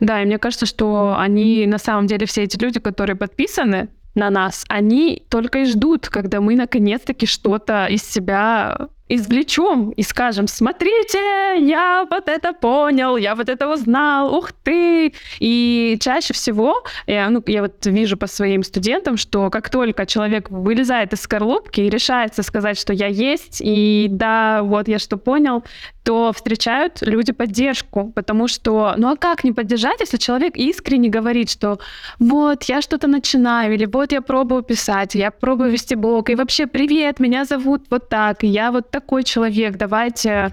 [SPEAKER 1] Да, и мне кажется, что они на самом деле все эти люди, которые подписаны на нас, они только и ждут, когда мы наконец-таки что-то из себя извлечем и скажем, смотрите, я вот это понял, я вот это узнал, ух ты. И чаще всего, я, ну, я вот вижу по своим студентам, что как только человек вылезает из скорлупки и решается сказать, что я есть, и да, вот я что понял, то встречают люди поддержку, потому что, ну а как не поддержать, если человек искренне говорит, что вот я что-то начинаю, или вот я пробую писать, я пробую вести блог, и вообще привет, меня зовут вот так, я вот такой человек, давайте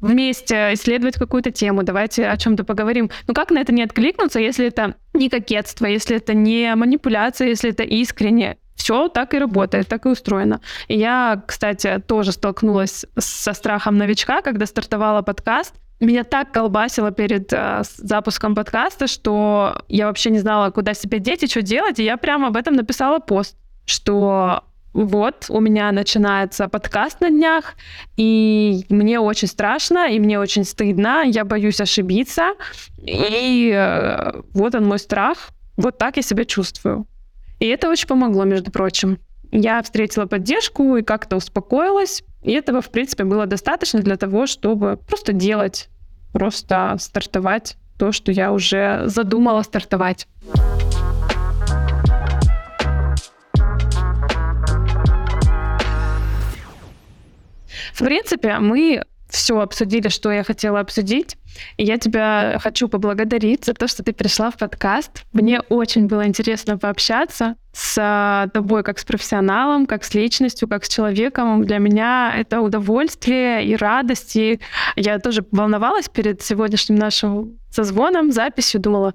[SPEAKER 1] вместе исследовать какую-то тему, давайте о чем-то поговорим. Ну как на это не откликнуться, если это не кокетство, если это не манипуляция, если это искренне? Все так и работает, так и устроено. И я, кстати, тоже столкнулась со страхом новичка, когда стартовала подкаст. Меня так колбасило перед э, запуском подкаста, что я вообще не знала, куда себя деть и что делать. И я прямо об этом написала пост, что вот, у меня начинается подкаст на днях, и мне очень страшно, и мне очень стыдно, я боюсь ошибиться, и э, вот он мой страх, вот так я себя чувствую. И это очень помогло, между прочим. Я встретила поддержку и как-то успокоилась, и этого, в принципе, было достаточно для того, чтобы просто делать, просто стартовать то, что я уже задумала стартовать. В принципе, мы все обсудили, что я хотела обсудить. И я тебя хочу поблагодарить за то, что ты пришла в подкаст. Мне очень было интересно пообщаться с тобой как с профессионалом, как с личностью, как с человеком. Для меня это удовольствие и радость. И я тоже волновалась перед сегодняшним нашим созвоном, записью, думала,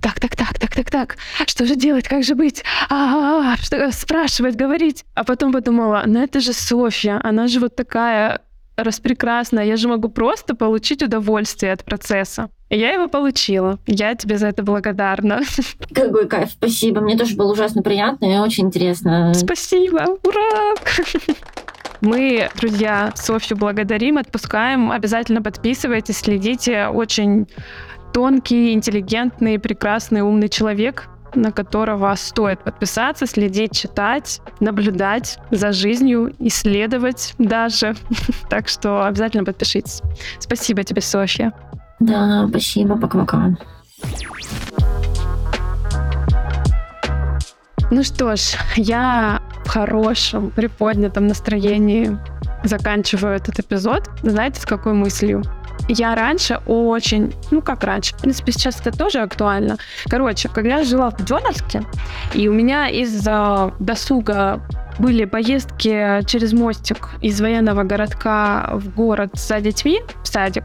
[SPEAKER 1] так, так, так, так, так, так, что же делать, как же быть, а, -а, -а что спрашивать, говорить. А потом подумала, ну это же Софья, она же вот такая распрекрасно, я же могу просто получить удовольствие от процесса. И я его получила. Я тебе за это благодарна. <laughs>
[SPEAKER 2] Какой кайф, спасибо. Мне тоже было ужасно приятно и очень интересно.
[SPEAKER 1] Спасибо, ура! <laughs> Мы, друзья, Софью благодарим, отпускаем. Обязательно подписывайтесь, следите. Очень тонкий, интеллигентный, прекрасный, умный человек на которого стоит подписаться, следить, читать, наблюдать за жизнью, исследовать даже. <laughs> Так что обязательно подпишитесь. Спасибо тебе, Софья.
[SPEAKER 2] Да, спасибо, пока-пока.
[SPEAKER 1] Ну что ж, я в хорошем, приподнятом настроении заканчиваю этот эпизод. Знаете, с какой мыслью? Я раньше очень, ну как раньше, в принципе, сейчас это тоже актуально. Короче, когда я жила в Дёнерске, и у меня из-за досуга были поездки через мостик из военного городка в город за детьми, в садик,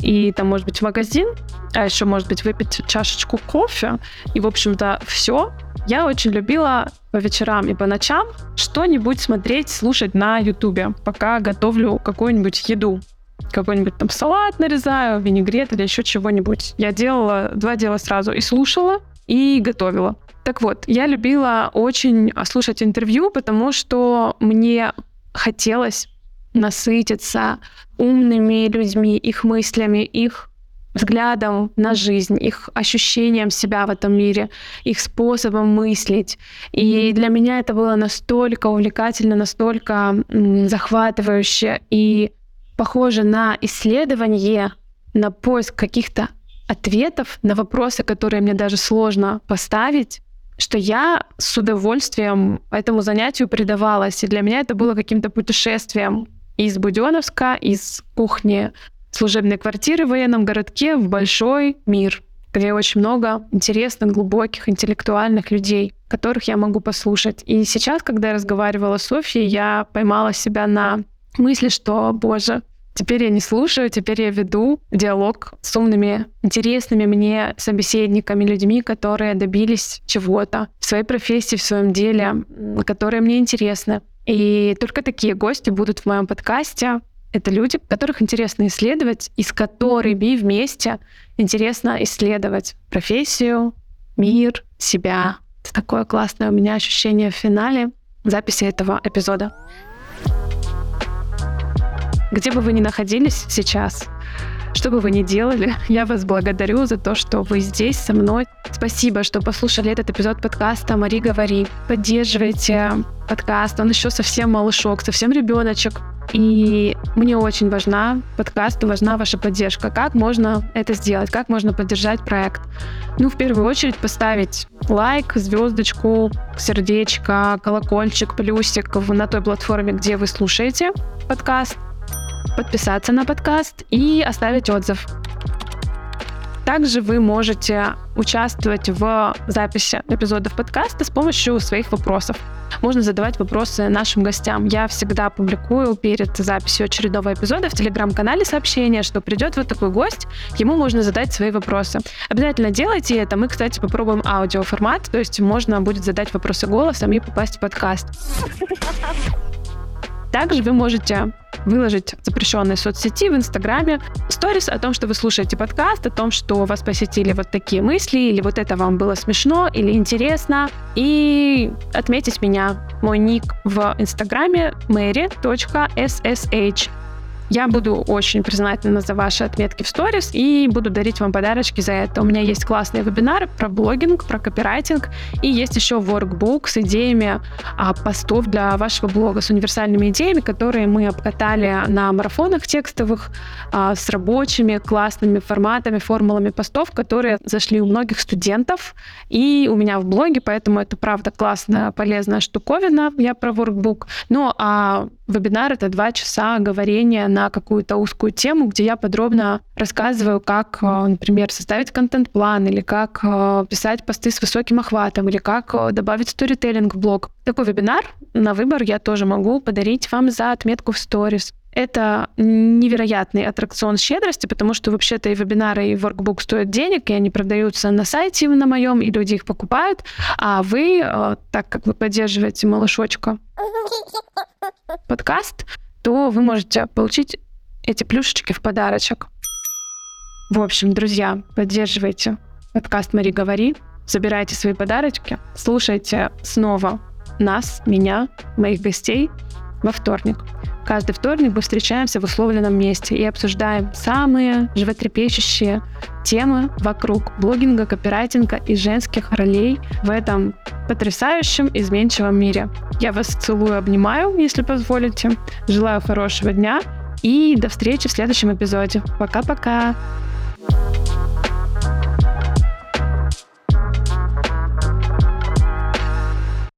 [SPEAKER 1] и там, может быть, магазин, а еще, может быть, выпить чашечку кофе, и, в общем-то, все. Я очень любила по вечерам и по ночам что-нибудь смотреть, слушать на Ютубе, пока готовлю какую-нибудь еду какой-нибудь там салат нарезаю, винегрет или еще чего-нибудь. Я делала два дела сразу. И слушала, и готовила. Так вот, я любила очень слушать интервью, потому что мне хотелось насытиться умными людьми, их мыслями, их взглядом на жизнь, их ощущением себя в этом мире, их способом мыслить. И для меня это было настолько увлекательно, настолько захватывающе и похоже на исследование, на поиск каких-то ответов на вопросы, которые мне даже сложно поставить, что я с удовольствием этому занятию предавалась. И для меня это было каким-то путешествием из Буденовска, из кухни служебной квартиры в военном городке в большой мир, где очень много интересных, глубоких, интеллектуальных людей, которых я могу послушать. И сейчас, когда я разговаривала с Софьей, я поймала себя на мысли, что, боже, Теперь я не слушаю, теперь я веду диалог с умными, интересными мне собеседниками, людьми, которые добились чего-то в своей профессии, в своем деле, которые мне интересны. И только такие гости будут в моем подкасте. Это люди, которых интересно исследовать, и с которыми вместе интересно исследовать профессию, мир, себя. Это такое классное у меня ощущение в финале записи этого эпизода. Где бы вы ни находились сейчас, что бы вы ни делали, <laughs> я вас благодарю за то, что вы здесь со мной. Спасибо, что послушали этот эпизод подкаста «Мари, говори». Поддерживайте подкаст, он еще совсем малышок, совсем ребеночек. И мне очень важна подкаст, важна ваша поддержка. Как можно это сделать? Как можно поддержать проект? Ну, в первую очередь, поставить лайк, звездочку, сердечко, колокольчик, плюсик на той платформе, где вы слушаете подкаст подписаться на подкаст и оставить отзыв. Также вы можете участвовать в записи эпизодов подкаста с помощью своих вопросов. Можно задавать вопросы нашим гостям. Я всегда публикую перед записью очередного эпизода в телеграм-канале сообщение, что придет вот такой гость, ему можно задать свои вопросы. Обязательно делайте это. Мы, кстати, попробуем аудиоформат, то есть можно будет задать вопросы голосом и попасть в подкаст. Также вы можете выложить в запрещенной соцсети в Инстаграме сторис о том, что вы слушаете подкаст, о том, что вас посетили вот такие мысли, или вот это вам было смешно или интересно, и отметить меня. Мой ник в Инстаграме mary.ssh. Я буду очень признательна за ваши отметки в сторис и буду дарить вам подарочки за это. У меня есть классные вебинары про блогинг, про копирайтинг, и есть еще workbook с идеями а, постов для вашего блога, с универсальными идеями, которые мы обкатали на марафонах текстовых, а, с рабочими классными форматами, формулами постов, которые зашли у многих студентов и у меня в блоге, поэтому это правда классная, полезная штуковина. Я про workbook. Ну, а Вебинар — это два часа говорения на какую-то узкую тему, где я подробно рассказываю, как, э, например, составить контент-план, или как э, писать посты с высоким охватом, или как э, добавить сторителлинг в блог. Такой вебинар на выбор я тоже могу подарить вам за отметку в сторис. Это невероятный аттракцион щедрости, потому что вообще-то и вебинары, и воркбук стоят денег, и они продаются на сайте на моем, и люди их покупают. А вы, так как вы поддерживаете малышочка подкаст, то вы можете получить эти плюшечки в подарочек. В общем, друзья, поддерживайте подкаст «Мари, говори», забирайте свои подарочки, слушайте снова нас, меня, моих гостей во вторник. Каждый вторник мы встречаемся в условленном месте и обсуждаем самые животрепещущие темы вокруг блогинга, копирайтинга и женских ролей в этом потрясающем изменчивом мире. Я вас целую, обнимаю, если позволите. Желаю хорошего дня и до встречи в следующем эпизоде. Пока-пока!